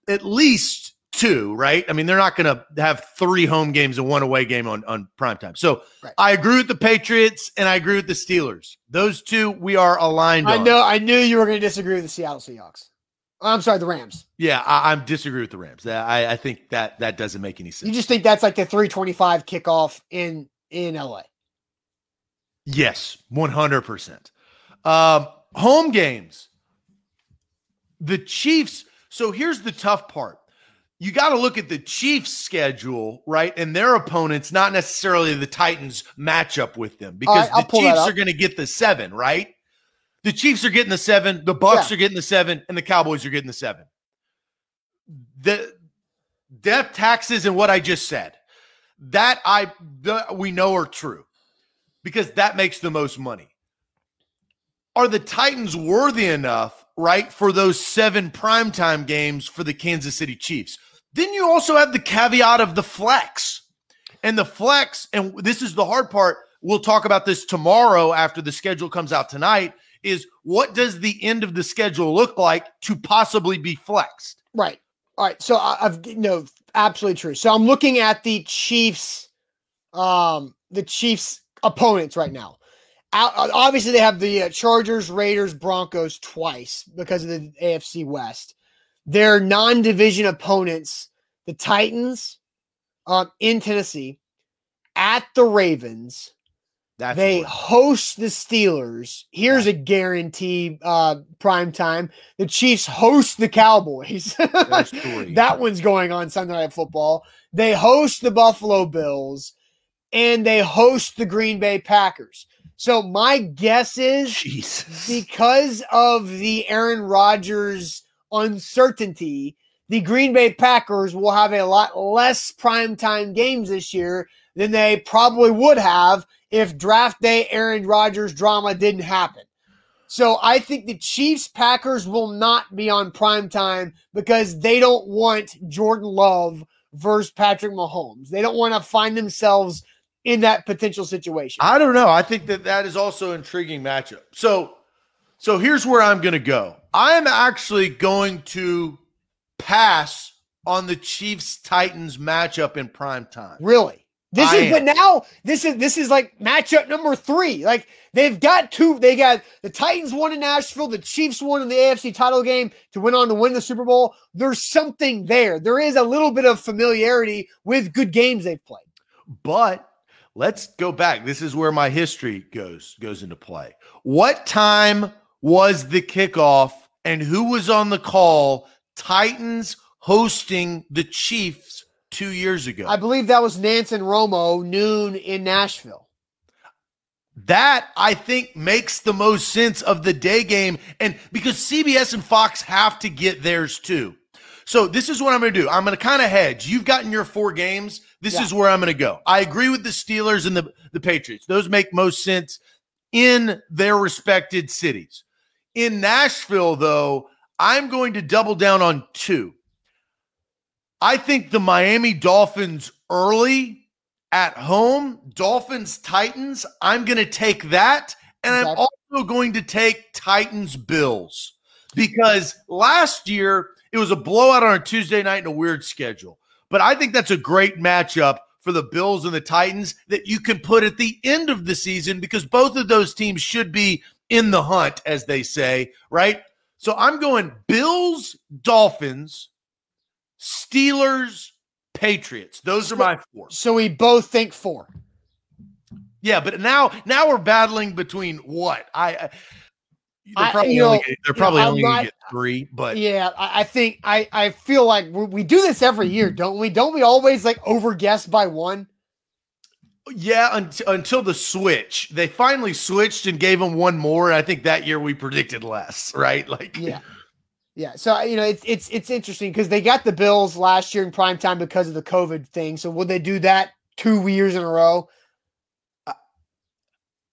at least two, right? I mean, they're not going to have three home games and one away game on, on prime time. So
Right.
I agree with the Patriots and I agree with the Steelers. Those two we are aligned
I
on.
know. I knew you were going to disagree with the Seattle Seahawks. I'm sorry, the Rams.
Yeah, I, I disagree with the Rams. I, I think that that doesn't make any sense.
You just think that's like the 325 kickoff in in LA.
Yes, 100%. Um, home games. The Chiefs. So here's the tough part. You got to look at the Chiefs' schedule, right? And their opponents, not necessarily the Titans matchup with them because
right,
the Chiefs are going to get the seven, right? The Chiefs are getting the seven, the Bucs
Yeah.
are getting the seven, and the Cowboys are getting the seven. The death taxes and what I just said, that I the, we know are true because that makes the most money. Are the Titans worthy enough, right, for those seven primetime games for the Kansas City Chiefs? Then you also have the caveat of the flex. And the flex, and this is the hard part. We'll talk about this tomorrow after the schedule comes out tonight. Is what does the end of the schedule look like to possibly be flexed?
Right. All right. So I've no absolutely true. So I'm looking at the Chiefs, um, the Chiefs opponents right now. Out, obviously, they have the uh, Chargers, Raiders, Broncos twice because of the AFC West. Their non-division opponents, the Titans, um, in Tennessee, at the Ravens,
That's
they
what-
host the Steelers. Here's a guarantee uh prime time. The Chiefs host the Cowboys. That one's going on Sunday Night Football. They host the Buffalo Bills and they host the Green Bay Packers. So my guess is
Jesus.
because of the Aaron Rodgers uncertainty, the Green Bay Packers will have a lot less primetime games this year than they probably would have if draft day Aaron Rodgers drama didn't happen. So I think the Chiefs Packers will not be on primetime because they don't want Jordan Love versus Patrick Mahomes. They don't want to find themselves in that potential situation.
I don't know. I think that that is also an intriguing matchup. So, so here's where I'm going to go. I'm actually going to pass on the Chiefs Titans matchup in prime time.
Really? This
I
is but now this is this is like matchup number three. Like they've got two. They got the Titans won in Nashville, the Chiefs won in the AFC title game to win on to win the Super Bowl. There's something there. There is a little bit of familiarity with good games they've played.
But let's go back. This is where my history goes goes into play. What time was the kickoff and who was on the call? Titans hosting the Chiefs 2 years ago.
I believe that was Nance and Romo noon in Nashville.
That I think makes the most sense of the day game. And because CBS and Fox have to get theirs too. So this is what I'm going to do. I'm going to kind of hedge. You've gotten your four games. This
Yeah.
is where I'm going to go. I agree with the Steelers and the, the Patriots. Those make most sense in their respected cities. In Nashville, though, I'm going to double down on two. I think the Miami Dolphins early at home, Dolphins Titans, I'm going to take that. And I'm also going to take Titans Bills because last year it was a blowout on a Tuesday night in a weird schedule. But I think that's a great matchup for the Bills and the Titans that you can put at the end of the season because both of those teams should be in the hunt, as they say, right? So I'm going Bills, Dolphins, Steelers, Patriots. Those are my four.
So we both think four.
Yeah, but now now we're battling between what I. I they're
I-
probably
you
only
know,
gonna, they're
you know,
probably
I'm
gonna get three, but
Yeah, I, I think I I feel like we, do this every year, mm-hmm. don't we? Don't we always like over guess by one?
yeah, unt- until the switch, they finally switched and gave them one more. And I think that year we predicted less, right? Like,
Yeah. Yeah. So you know, it's it's it's interesting because they got the Bills last year in prime time because of the COVID thing. So will they do that two years in a row?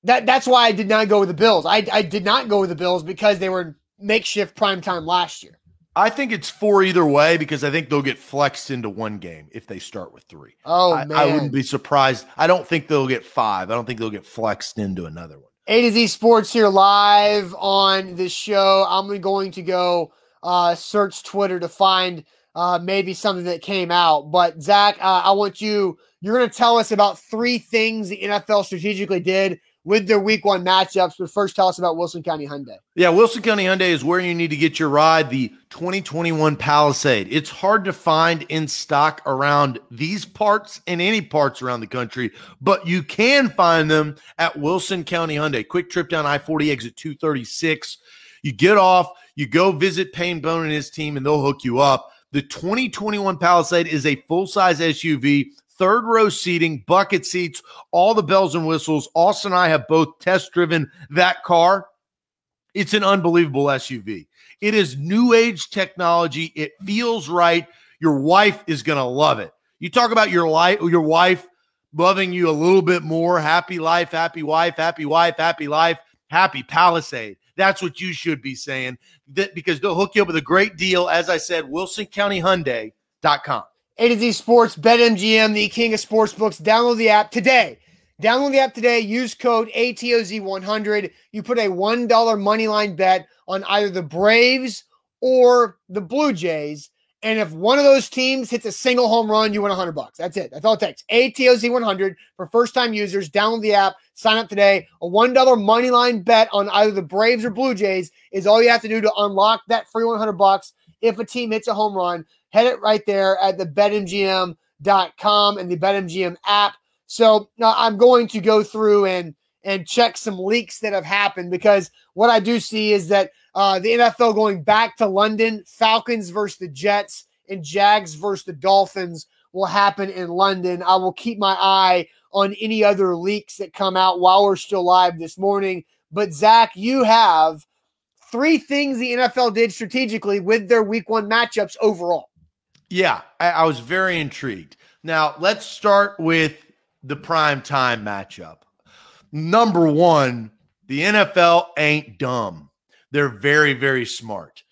That that's why I did not go with the Bills. I I did not go with the Bills because they were makeshift prime time last year.
I think it's four either way because I think they'll get flexed into one game if they start with three.
Oh
I,
man.
I wouldn't be surprised. I don't think they'll get five. I don't think they'll get flexed into another one.
A to Z Sports here live on the show. I'm going to go uh, search Twitter to find uh, maybe something that came out. But Zach, uh, I want you. You're going to tell us about three things the NFL strategically did with their week one matchups. But first, tell us about Wilson County Hyundai.
Yeah, Wilson County Hyundai is where you need to get your ride, the 2021 Palisade. It's hard to find in stock around these parts and any parts around the country, but you can find them at Wilson County Hyundai. Quick trip down I 40 exit 236. You get off, you go visit Payne Bone and his team, and they'll hook you up. The 2021 Palisade is a full size SUV third row seating, bucket seats, all the bells and whistles. Austin and I have both test driven that car. It's an unbelievable SUV. It is new age technology. It feels right. Your wife is going to love it. You talk about your life, your wife loving you a little bit more. Happy life, happy wife, happy wife, happy life, happy Palisade. That's what you should be saying that because they'll hook you up with a great deal. As I said, WilsonCountyHyundai.com.
A to Z Sports, BetMGM, the king of sports books. Download the app today. Download the app today. Use code ATOZ100. You put a $1 money line bet on either the Braves or the Blue Jays. And if one of those teams hits a single home run, you win 100 bucks. That's it. That's all it takes. ATOZ 100 for first time users. Download the app, sign up today. A $1 money line bet on either the Braves or Blue Jays is all you have to do to unlock that free 100 bucks. If a team hits a home run, head it right there at the betmgm.com and the betmgm app. So now I'm going to go through and and check some leaks that have happened because what I do see is that uh, the NFL going back to London, Falcons versus the Jets and Jags versus the Dolphins will happen in London. I will keep my eye on any other leaks that come out while we're still live this morning. But Zach, you have three things the NFL did strategically with their week one matchups overall.
Yeah, I, I was very intrigued. Now, let's start with the prime time matchup. Number one, the NFL ain't dumb. They're very, very smart.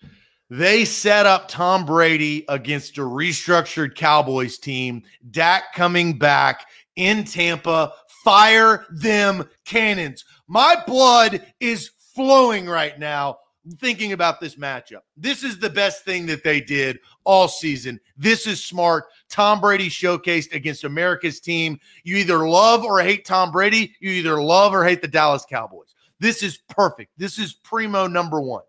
They set up Tom Brady against a restructured Cowboys team. Dak coming back in Tampa. Fire them cannons. My blood is flowing right now thinking about this matchup. This is the best thing that they did all season. This is smart. Tom Brady showcased against America's team. You either love or hate Tom Brady, you either love or hate the Dallas Cowboys. This is perfect. This is primo number one.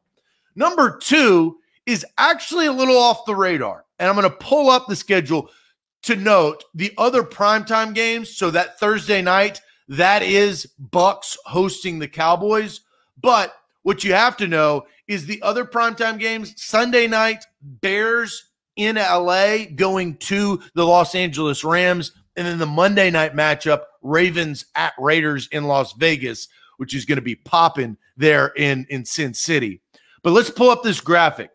Number two is actually a little off the radar. And I'm going to pull up the schedule to note the other primetime games. So that Thursday night, that is Bucs hosting the Cowboys. But what you have to know is the other primetime games Sunday night, Bears in LA going to the Los Angeles Rams. And then the Monday night matchup, Ravens at Raiders in Las Vegas, which is going to be popping there in, in Sin City. But let's pull up this graphic.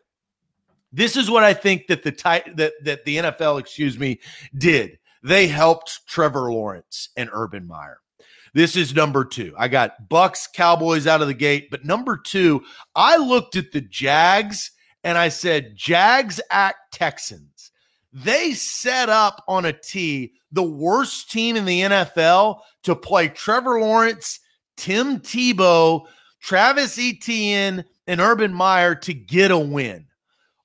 This is what I think that the that that the NFL, excuse me, did. They helped Trevor Lawrence and Urban Meyer. This is number two. I got Bucs, Cowboys out of the gate. But number two, I looked at the Jags and I said, Jags at Texans. They set up on a tee the worst team in the NFL to play Trevor Lawrence, Tim Tebow, Travis Etienne, and Urban Meyer to get a win.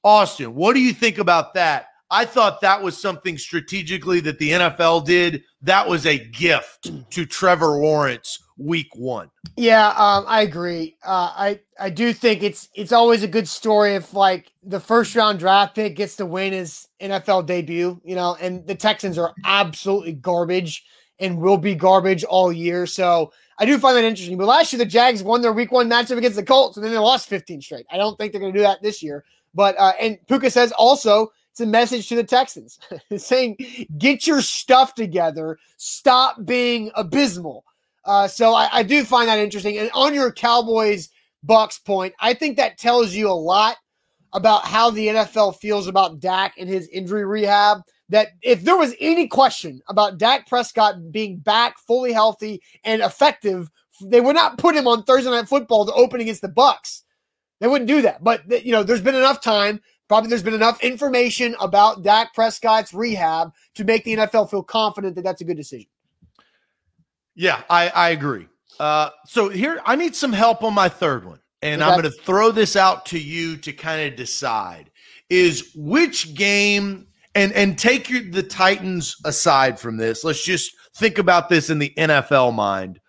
Austin, what do you think about that? I thought that was something strategically that the NFL did. That was a gift to Trevor Lawrence week one.
Yeah, um, I agree. Uh, I I do think it's it's always a good story if like the first round draft pick gets to win his NFL debut, you know, and the Texans are absolutely garbage and will be garbage all year. So I do find that interesting. But last year the Jags won their week one matchup against the Colts and then they lost 15 straight. I don't think they're going to do that this year. But uh, and Puka says also it's a message to the Texans saying, get your stuff together. Stop being abysmal. Uh, so I, I do find that interesting. And on your Cowboys Bucs point, I think that tells you a lot about how the NFL feels about Dak and his injury rehab. That if there was any question about Dak Prescott being back fully healthy and effective, they would not put him on Thursday night football to open against the Bucs. They wouldn't do that. But you know, there's been enough time Probably there's been enough information about Dak Prescott's rehab to make the NFL feel confident that that's a good decision.
Yeah, I, I agree. Uh, so here, I need some help on my third one. And okay. I'm going to throw this out to you to kind of decide. is which game and and take your, the Titans aside from this. Let's just think about this in the NFL mind.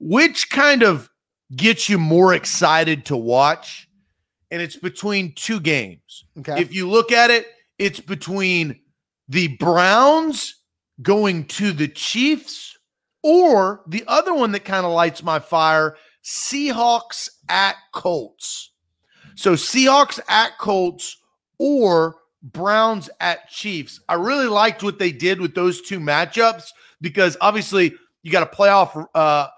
Which kind of gets you more excited to watch? And it's between two games.
Okay.
If you look at it, it's between the Browns going to the Chiefs or the other one that kind of lights my fire Seahawks at Colts. So Seahawks at Colts or Browns at Chiefs. I really liked what they did with those two matchups because obviously you got a playoff, uh,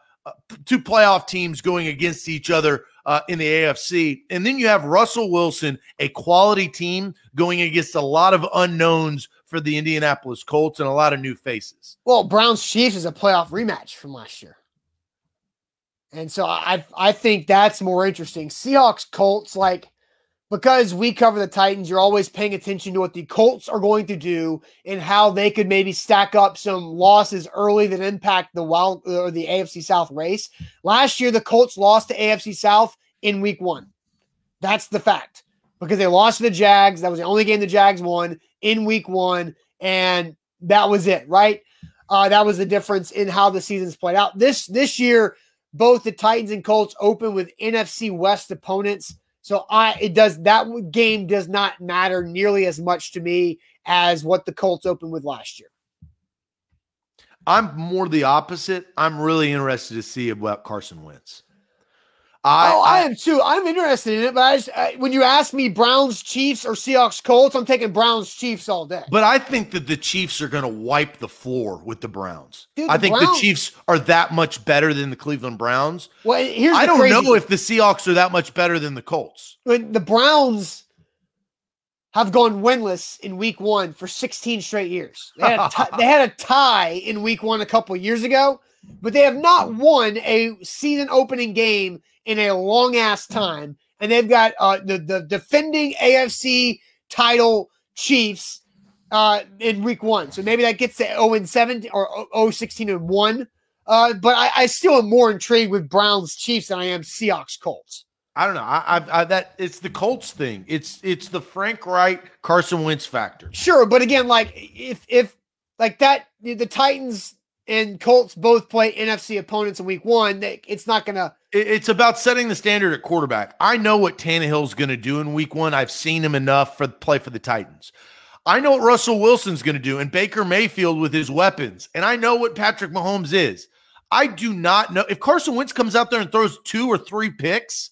two playoff teams going against each other uh, in the AFC. And then you have Russell Wilson, a quality team going against a lot of unknowns for the Indianapolis Colts and a lot of new faces.
Well, Browns Chiefs is a playoff rematch from last year. And so I I think that's more interesting. Seahawks Colts like because we cover the Titans, you're always paying attention to what the Colts are going to do and how they could maybe stack up some losses early that impact the wild or the AFC South race. Last year, the Colts lost to AFC South in week one. That's the fact because they lost to the Jags. That was the only game the Jags won in week one, and that was it, right? Uh, that was the difference in how the season's played out. This this year, both the Titans and Colts open with NFC West opponents. So I it does that game does not matter nearly as much to me as what the Colts opened with last year.
I'm more the opposite. I'm really interested to see about Carson Wentz. I,
oh, I, I, am too. I'm interested in it, but I just, I, when you ask me Browns, Chiefs, or Seahawks, Colts, I'm taking Browns, Chiefs all day.
But I think that the Chiefs are going to wipe the floor with the Browns.
Dude,
I
the
think
Browns-
the Chiefs are that much better than the Cleveland Browns.
Well, here's
I don't
crazy
know if the Seahawks are that much better than the Colts.
when the Browns have gone winless in Week One for 16 straight years. They had a ti- they had a tie in Week One a couple years ago, but they have not won a season opening game in a long ass time. And they've got uh, the the defending AFC title Chiefs uh, in Week One, so maybe that gets to 0 and 7 or 0 16 and one. Uh, but I, I still am more intrigued with Browns Chiefs than I am Seahawks Colts.
I don't know. I, I, I that it's the Colts thing. It's it's the Frank Reich Carson Wentz factor.
Sure, but again, like if if like that, the Titans and Colts both play NFC opponents in Week One. They, it's not gonna.
It- It's about setting the standard at quarterback. I know what Tannehill's going to do in Week One. I've seen him enough for play for the Titans. I know what Russell Wilson's going to do, and Baker Mayfield with his weapons, and I know what Patrick Mahomes is. I do not know if Carson Wentz comes out there and throws two or three picks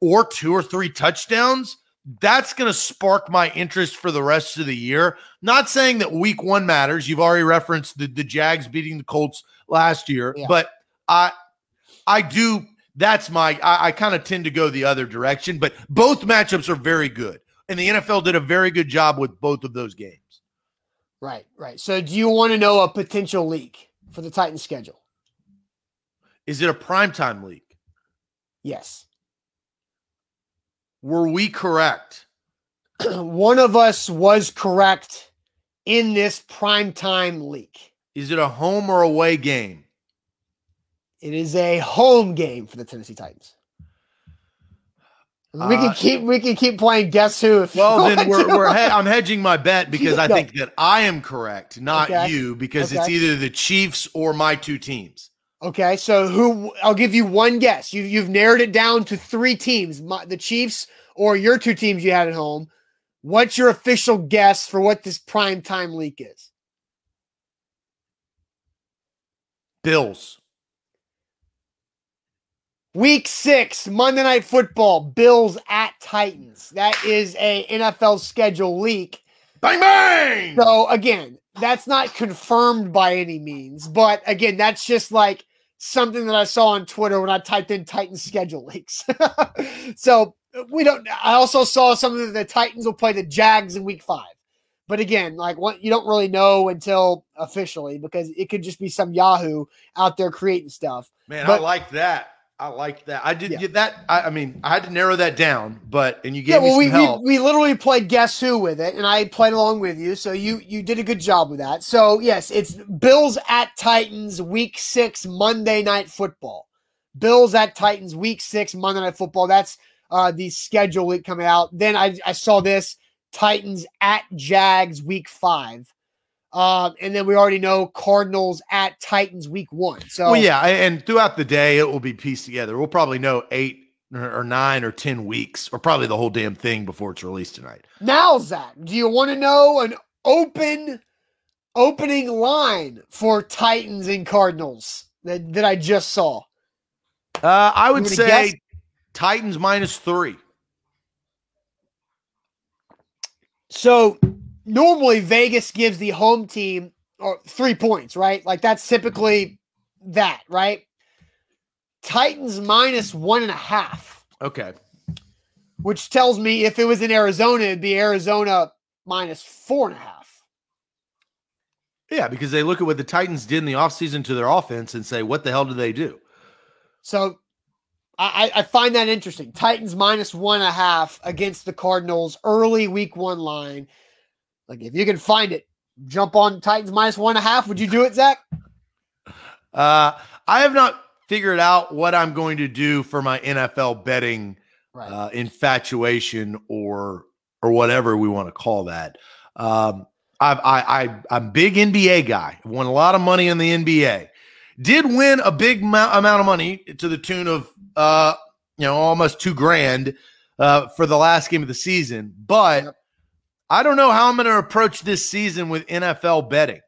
or two or three touchdowns. That's going to spark my interest for the rest of the year. Not saying that week one matters. You've already referenced the, the Jags beating the Colts last year,
Yeah.
but I I do. That's my. I, I kind of tend to go the other direction, but both matchups are very good, and the NFL did a very good job with both of those games.
Right, right. So, do you want to know a potential leak for the Titans schedule?
Is it a primetime leak?
Yes.
Were we correct?
One of us was correct in this primetime leak.
Is it a home or away game?
It is a home game for the Tennessee Titans. We can
Uh,
keep we can keep playing guess who
Well, then we're, we're he- I'm hedging my bet because I
No.
think that I am correct, not
Okay.
you, because it's either the Chiefs or my two teams.
Okay, so who? I'll give you one guess. You you've narrowed it down to three teams: my, the Chiefs or your two teams you had at home. What's your official guess for what this prime time leak is?
Bills.
Week six, Monday Night Football, Bills at Titans. That is a NFL schedule leak.
Bang bang.
So again, that's not confirmed by any means, but again, that's just like something that I saw on Twitter when I typed in Titans schedule leaks. so we don't. I also saw something that the Titans will play the Jags in Week Five, but again, like what you don't really know until officially because it could just be some Yahoo out there creating stuff.
Man,
But-
I like that. I like that. I did
Yeah.
get that. I, I mean, I had to narrow that down, but and you gave
Yeah, well,
me
we,
some
we
help.
we literally played Guess Who with it, and I played along with you. So you you did a good job with that. So yes, it's Bills at Titans, Week Six, Monday Night Football. Bills at Titans, Week Six, Monday Night Football. That's uh, the schedule week coming out. Then I I saw this Titans at Jags week five. Um, and then we already know Cardinals at Titans week one. So,
well, yeah. And throughout the day, it will be pieced together. We'll probably know eight or nine or 10 weeks, or probably the whole damn thing before it's released tonight.
Now, Zach, do you want to know an open opening line for Titans and Cardinals that, that I just saw?
Uh, I would say guess? Titans minus three.
So normally Vegas gives the home team or three points, right? Like that's typically that, right? Titans minus one and a half.
Okay.
Which tells me if it was in Arizona, it'd be Arizona minus four and a half.
Yeah, because they look at what the Titans did in the offseason to their offense and say, what the hell did they do?
So I, I find that interesting. Titans minus one and a half against the Cardinals early week one line. Like if you can find it, jump on Titans minus one and a half. Would you do it, Zach?
Uh, I have not figured out what I'm going to do for my NFL betting right. uh, infatuation or or whatever we want to call that. Um, I've, I, I, I'm big NBA guy. Won a lot of money in the NBA. Did win a big amount of money to the tune of, uh, you know, almost two grand uh, for the last game of the season. But yep. I don't know how I'm going to approach this season with NFL betting.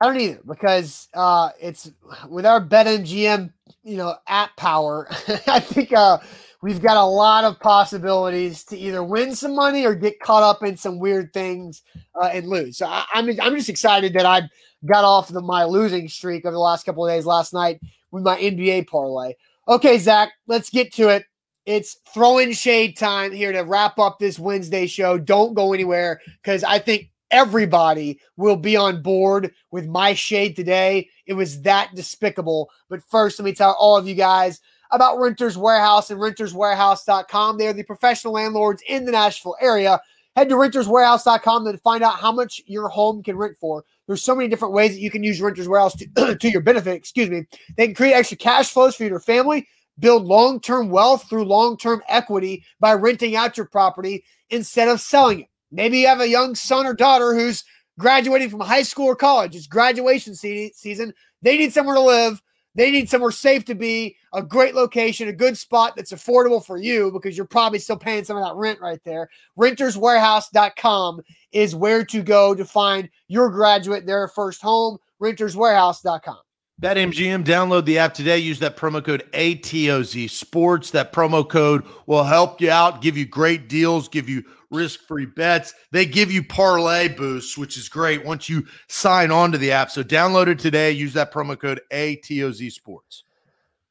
I don't either because uh, it's with our BetMGM, you know, app power. I think uh, we've got a lot of possibilities to either win some money or get caught up in some weird things uh, and lose. So I, am I'm, I'm just excited that I got off the, my losing streak over the last couple of days. Last night with my NBA parlay. Okay, Zach, let's get to it. It's throwing shade time here to wrap up this Wednesday show. Don't go anywhere because I think everybody will be on board with my shade today. It was that despicable. But first, let me tell all of you guys about Renters Warehouse and renterswarehouse.com. They are the professional landlords in the Nashville area. Head to renterswarehouse.com to find out how much your home can rent for. There's so many different ways that you can use Renters Warehouse to, to your benefit. Excuse me. They can create extra cash flows for your family, build long term wealth through long term equity by renting out your property instead of selling it. Maybe you have a young son or daughter who's graduating from high school or college. It's graduation season. They need somewhere to live. They need somewhere safe to be, a great location, a good spot that's affordable for you because you're probably still paying some of that rent right there. Renterswarehouse.com is where to go to find your graduate their first home. Renterswarehouse.com.
BetMGM, download the app today. Use that promo code ATOZ Sports. That promo code will help you out, give you great deals, give you risk free bets. They give you parlay boosts, which is great once you sign on to the app. So download it today. Use that promo code ATOZ Sports.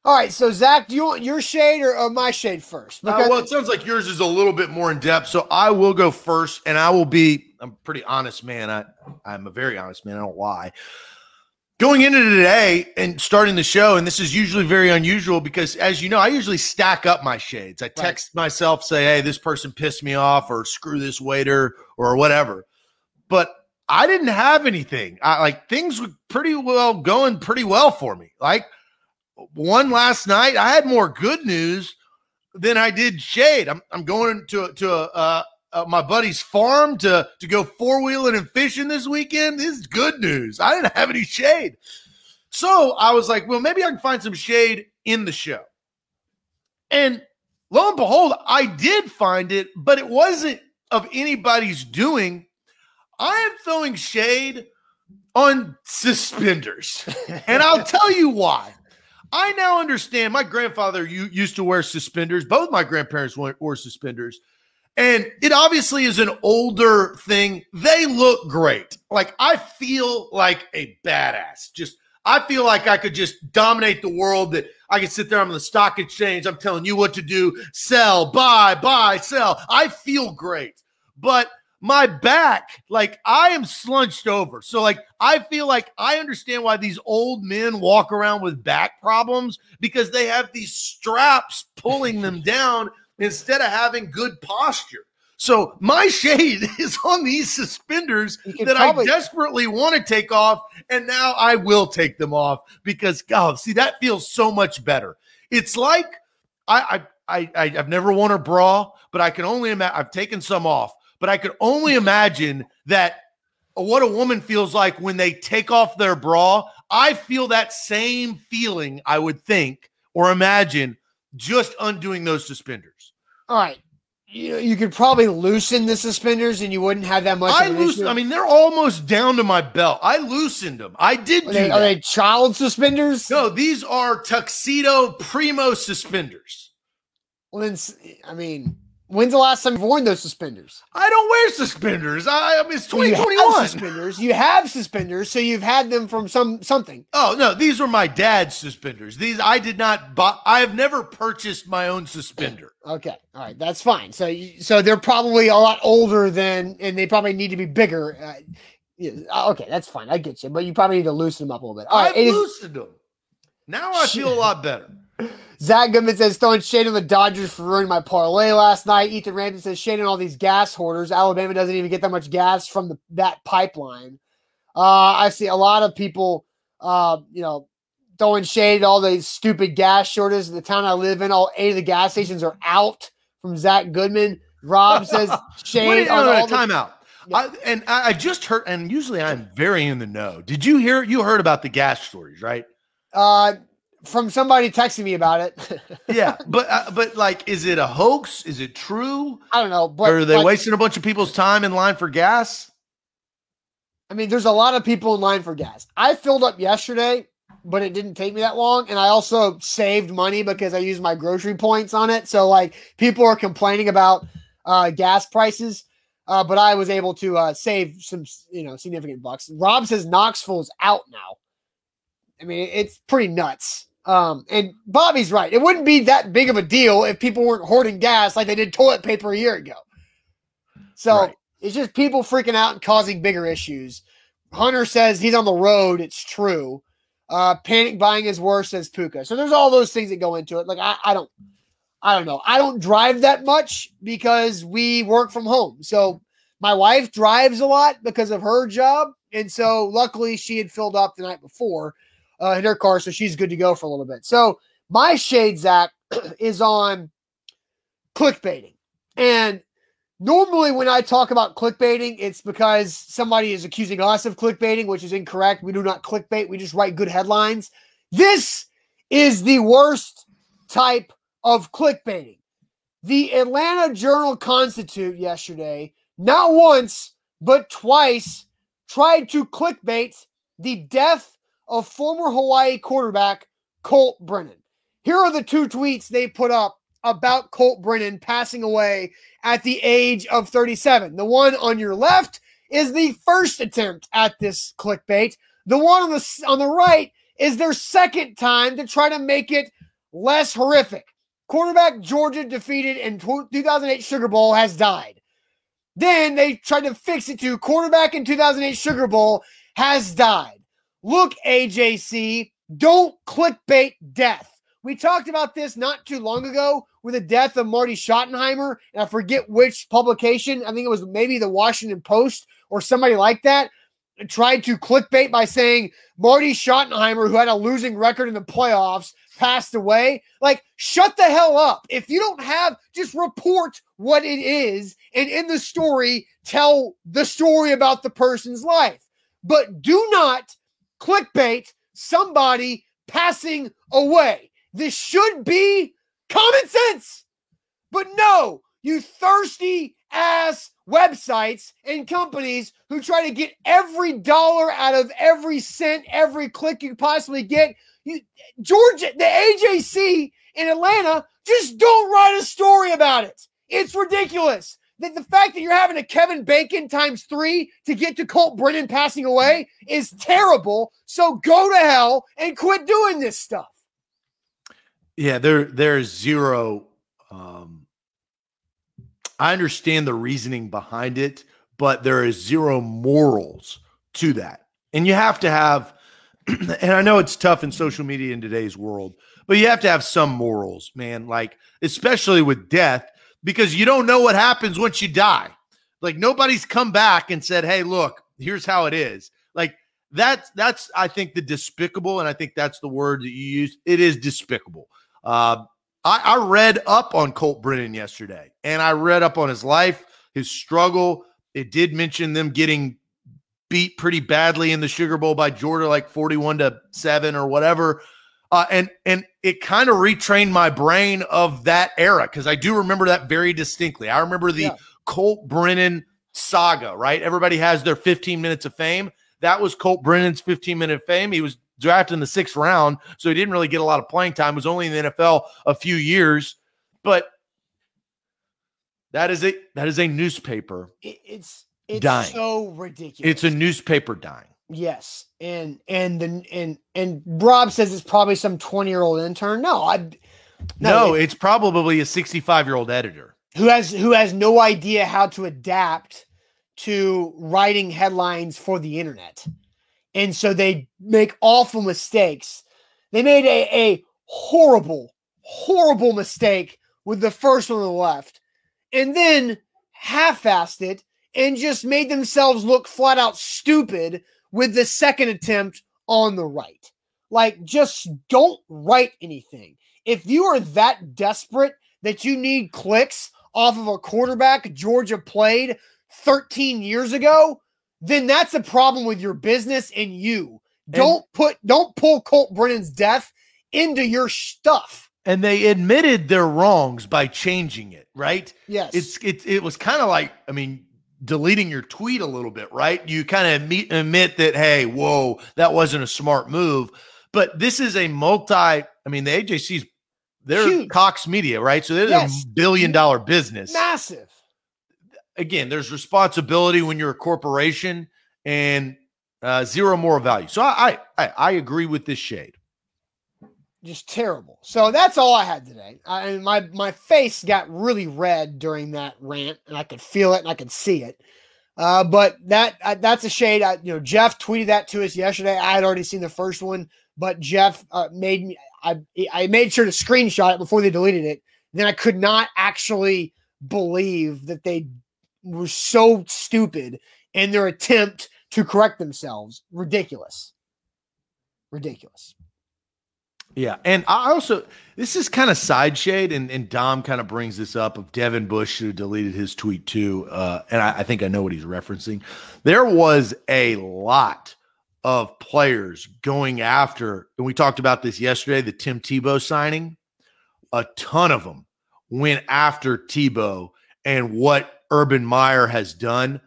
All right. So, Zach, do you want your shade or, or my shade first?
Uh, well, it sounds like yours is a little bit more in depth. So I will go first, and I will be, I'm a pretty honest man. I, I'm a very honest man. I don't lie going into today and starting the show, and this is usually very unusual because, as you know, I usually stack up my shades. I text right. myself, say, "Hey, this person pissed me off," or "Screw this waiter," or whatever. But I didn't have anything. I like things were pretty well going pretty well for me. Like one last night, I had more good news than I did shade. I'm, I'm going to to a, a, uh, my buddy's farm to to go four wheeling and fishing this weekend. This is good news. I didn't have any shade, so I was like, well, maybe I can find some shade in the show. And lo and behold, I did find it, but it wasn't of anybody's doing. I am throwing shade on suspenders, and I'll tell you why. I now understand. My grandfather used to wear suspenders. Both my grandparents wore suspenders. And it obviously is an older thing. They look great. Like I feel like a badass. Just I feel like I could just dominate the world. That I could sit there on the stock exchange. I'm telling you what to do: sell, buy, buy, sell. I feel great, but my back, like I am slunched over. So like I feel like I understand why these old men walk around with back problems because they have these straps pulling them down instead of having good posture. So my shade is on these suspenders that probably- I desperately want to take off, and now I will take them off because God, see that feels so much better. It's like I I I I've never worn a bra, but I can only imagine I've taken some off. but I could only imagine that what a woman feels like when they take off their bra. I feel that same feeling, I would think or imagine just undoing those suspenders.
All right. You, you could probably loosen the suspenders and you wouldn't have that much.
I loosened. I mean, they're almost down to my belt. I loosened them. I did.
Are they, are they child suspenders?
No, these are tuxedo primo suspenders.
Well, then, I mean, When's the last time you've worn those suspenders?
I don't wear suspenders. I, I mean, it's 2021.
You suspenders. You have suspenders, so you've had them from some something.
Oh no, these were my dad's suspenders. These I did not buy. I have never purchased my own suspender.
Okay, all right, that's fine. So, so they're probably a lot older than, and they probably need to be bigger. Uh, yeah, uh, okay, that's fine. I get you, but you probably need to loosen them up a little bit.
All right, I've loosened them. Now I feel a lot better.
Zach Goodman says throwing shade on the Dodgers for ruining my parlay last night. Ethan Ramsey says shade on all these gas hoarders. Alabama doesn't even get that much gas from the, that pipeline. Uh, I see a lot of people, uh, you know, throwing shade at all these stupid gas shortages. The town I live in, all eight of the gas stations are out. From Zach Goodman, Rob says shade on all
the- timeout. Yeah. I, and I just heard, and usually I'm very in the know. Did you hear? You heard about the gas stories, right?
Uh, from somebody texting me about it.
yeah, but uh, but like, is it a hoax? Is it true?
I don't know. But
or are they wasting a bunch of people's time in line for gas?
I mean, there's a lot of people in line for gas. I filled up yesterday, but it didn't take me that long, and I also saved money because I used my grocery points on it. So like, people are complaining about uh, gas prices. Uh, but I was able to uh, save some, you know, significant bucks. Rob says Knoxville is out now. I mean, it's pretty nuts. Um, and Bobby's right. It wouldn't be that big of a deal if people weren't hoarding gas like they did toilet paper a year ago. So right. it's just people freaking out and causing bigger issues. Hunter says he's on the road. It's true. Uh, panic buying is worse, says Puka. So there's all those things that go into it. Like I, I don't, I don't know. I don't drive that much because we work from home. So my wife drives a lot because of her job, and so luckily she had filled up the night before uh, in her car, so she's good to go for a little bit. So my shade, Zach, is on clickbaiting. And normally when I talk about clickbaiting, it's because somebody is accusing us of clickbaiting, which is incorrect. We do not clickbait, we just write good headlines. This is the worst type of clickbaiting. The Atlanta Journal Constitute yesterday, not once, but twice, tried to clickbait the death of former Hawaii quarterback Colt Brennan. Here are the two tweets they put up about Colt Brennan passing away at the age of 37. The one on your left is the first attempt at this clickbait. The one on the on the right is their second time to try to make it less horrific. Quarterback Georgia defeated in 2008 Sugar Bowl has died. Then they tried to fix it to quarterback in 2008 Sugar Bowl has died. Look, AJC, don't clickbait death. We talked about this not too long ago with the death of Marty Schottenheimer, and I forget which publication. I think it was maybe the Washington Post or somebody like that tried to clickbait by saying Marty Schottenheimer, who had a losing record in the playoffs, passed away. Like, shut the hell up. If you don't have, just report what it is, and in the story, tell the story about the person's life. But do not clickbait, somebody passing away. This should be common sense. But no, you thirsty ass websites and companies who try to get every dollar out of every cent, every click you possibly get. You, Georgia, the AJC in Atlanta, just don't write a story about it. It's ridiculous the, the fact that you're having a Kevin Bacon times three to get to Colt Brennan passing away is terrible. So go to hell and quit doing this stuff.
Yeah, there there's zero. Um, I understand the reasoning behind it, but there is zero morals to that, and you have to have. and I know it's tough in social media in today's world, but you have to have some morals, man. Like especially with death because you don't know what happens once you die. Like nobody's come back and said, "Hey, look, here's how it is." Like that's that's I think the despicable, and I think that's the word that you use. It is despicable. Uh, I, I read up on Colt Brennan yesterday, and I read up on his life. his struggle. It did mention them getting beat pretty badly in the Sugar Bowl by Georgia, like 41 to 7 or whatever. Uh, and and it kind of retrained my brain of that era because I do remember that very distinctly. I remember the yeah. Colt Brennan saga, right? Everybody has their 15 minutes of fame. That was Colt Brennan's 15 minute fame. He was drafted in the sixth round, so he didn't really get a lot of playing time. Was only in the NFL a few years, but that is a that is a newspaper.
It's it's dying. so ridiculous.
It's a newspaper dying.
Yes, and and the and and Rob says it's probably some twenty year old intern. No, I no,
no it, it's probably a sixty five year old editor
who has who has no idea how to adapt to writing headlines for the internet, and so they make awful mistakes. They made a a horrible horrible mistake with the first one on the left, and then half-assed it and just made themselves look flat out stupid with the second attempt on the right. Like, just don't write anything. If you are that desperate that you need clicks off of a quarterback Georgia played 13 years ago, then that's a problem with your business and you. Don't and, put don't pull Colt Brennan's death into your stuff.
And they admitted their wrongs by changing it, right?
Yes.
It's it, it was kind of like, I mean, deleting your tweet a little bit, right? You kind of admit, admit that, hey, whoa, that wasn't a smart move. But this is a multi, I mean, the AJC's, they're Huge. Cox Media, right? So they're yes. a billion dollar business.
Massive.
Again, there's responsibility when you're a corporation and uh, zero moral value. So I, I I agree with this shade
just terrible. So that's all I had today. I, my my face got really red during that rant, and I could feel it and I could see it. Uh, but that uh, that's a shade. I, you know, Jeff tweeted that to us yesterday. I had already seen the first one, but Jeff uh, made me. I I made sure to screenshot it before they deleted it. Then I could not actually believe that they were so stupid in their attempt to correct themselves. Ridiculous. Ridiculous.
Yeah, and I also this is kind of side shade, and, and Dom kind of brings this up of Devin Bush who deleted his tweet too, uh, and I, I think I know what he's referencing. There was a lot of players going after, and we talked about this yesterday, the Tim Tebow signing. A ton of them went after Tebow and what Urban Meyer has done.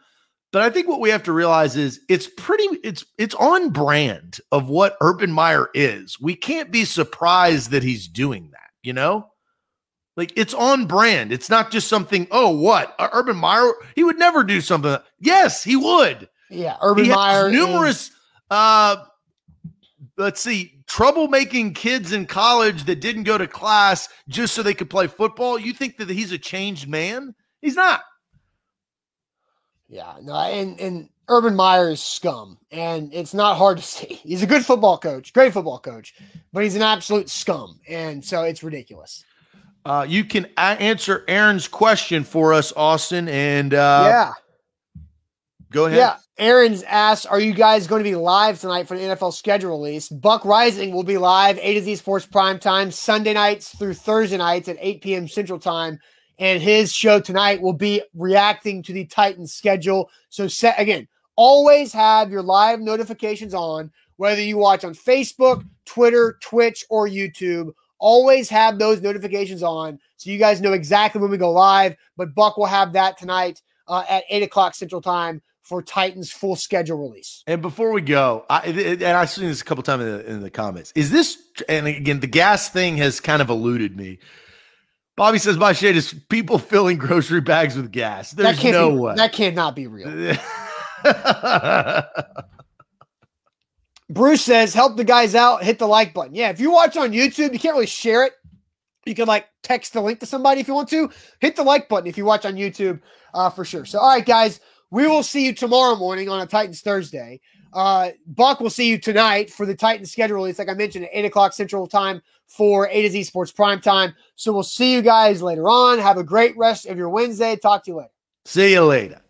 But I think what we have to realize is it's pretty it's it's on brand of what Urban Meyer is. We can't be surprised that he's doing that, you know? Like it's on brand. It's not just something, oh, what? Urban Meyer, he would never do something. Yes, he would.
Yeah, Urban he Meyer
numerous is- uh let's see, troublemaking kids in college that didn't go to class just so they could play football. You think that he's a changed man? He's not.
Yeah, no, and and Urban Meyer is scum, and it's not hard to see. He's a good football coach, great football coach, but he's an absolute scum, and so it's ridiculous.
Uh, you can answer Aaron's question for us, Austin, and uh,
yeah,
go ahead.
Yeah, Aaron's asked, "Are you guys going to be live tonight for the NFL schedule release?" Buck Reising will be live A to Z Sports Prime Time Sunday nights through Thursday nights at 8 p.m. Central Time and his show tonight will be reacting to the Titans schedule. So set again, always have your live notifications on, whether you watch on Facebook, Twitter, Twitch, or YouTube. Always have those notifications on so you guys know exactly when we go live. But Buck will have that tonight uh, at eight o'clock Central Time for Titans full schedule release.
And before we go, I, and I've seen this a couple times in the, in the comments. Is this and again the gas thing has kind of eluded me. Bobby says my shade is people filling grocery bags with gas. There's no
be,
way.
That cannot be real. Bruce says, help the guys out, hit the like button. Yeah, if you watch on YouTube, you can't really share it. You can like text the link to somebody if you want to. Hit the like button if you watch on YouTube uh, for sure. So, all right, guys, we will see you tomorrow morning on a Titans Thursday. Uh, Buck will see you tonight for the Titans schedule release, like I mentioned, at 8 o'clock Central Time for A to Z Sports Prime Time. So we'll see you guys later on. Have a great rest of your Wednesday. Talk to you later.
See you later.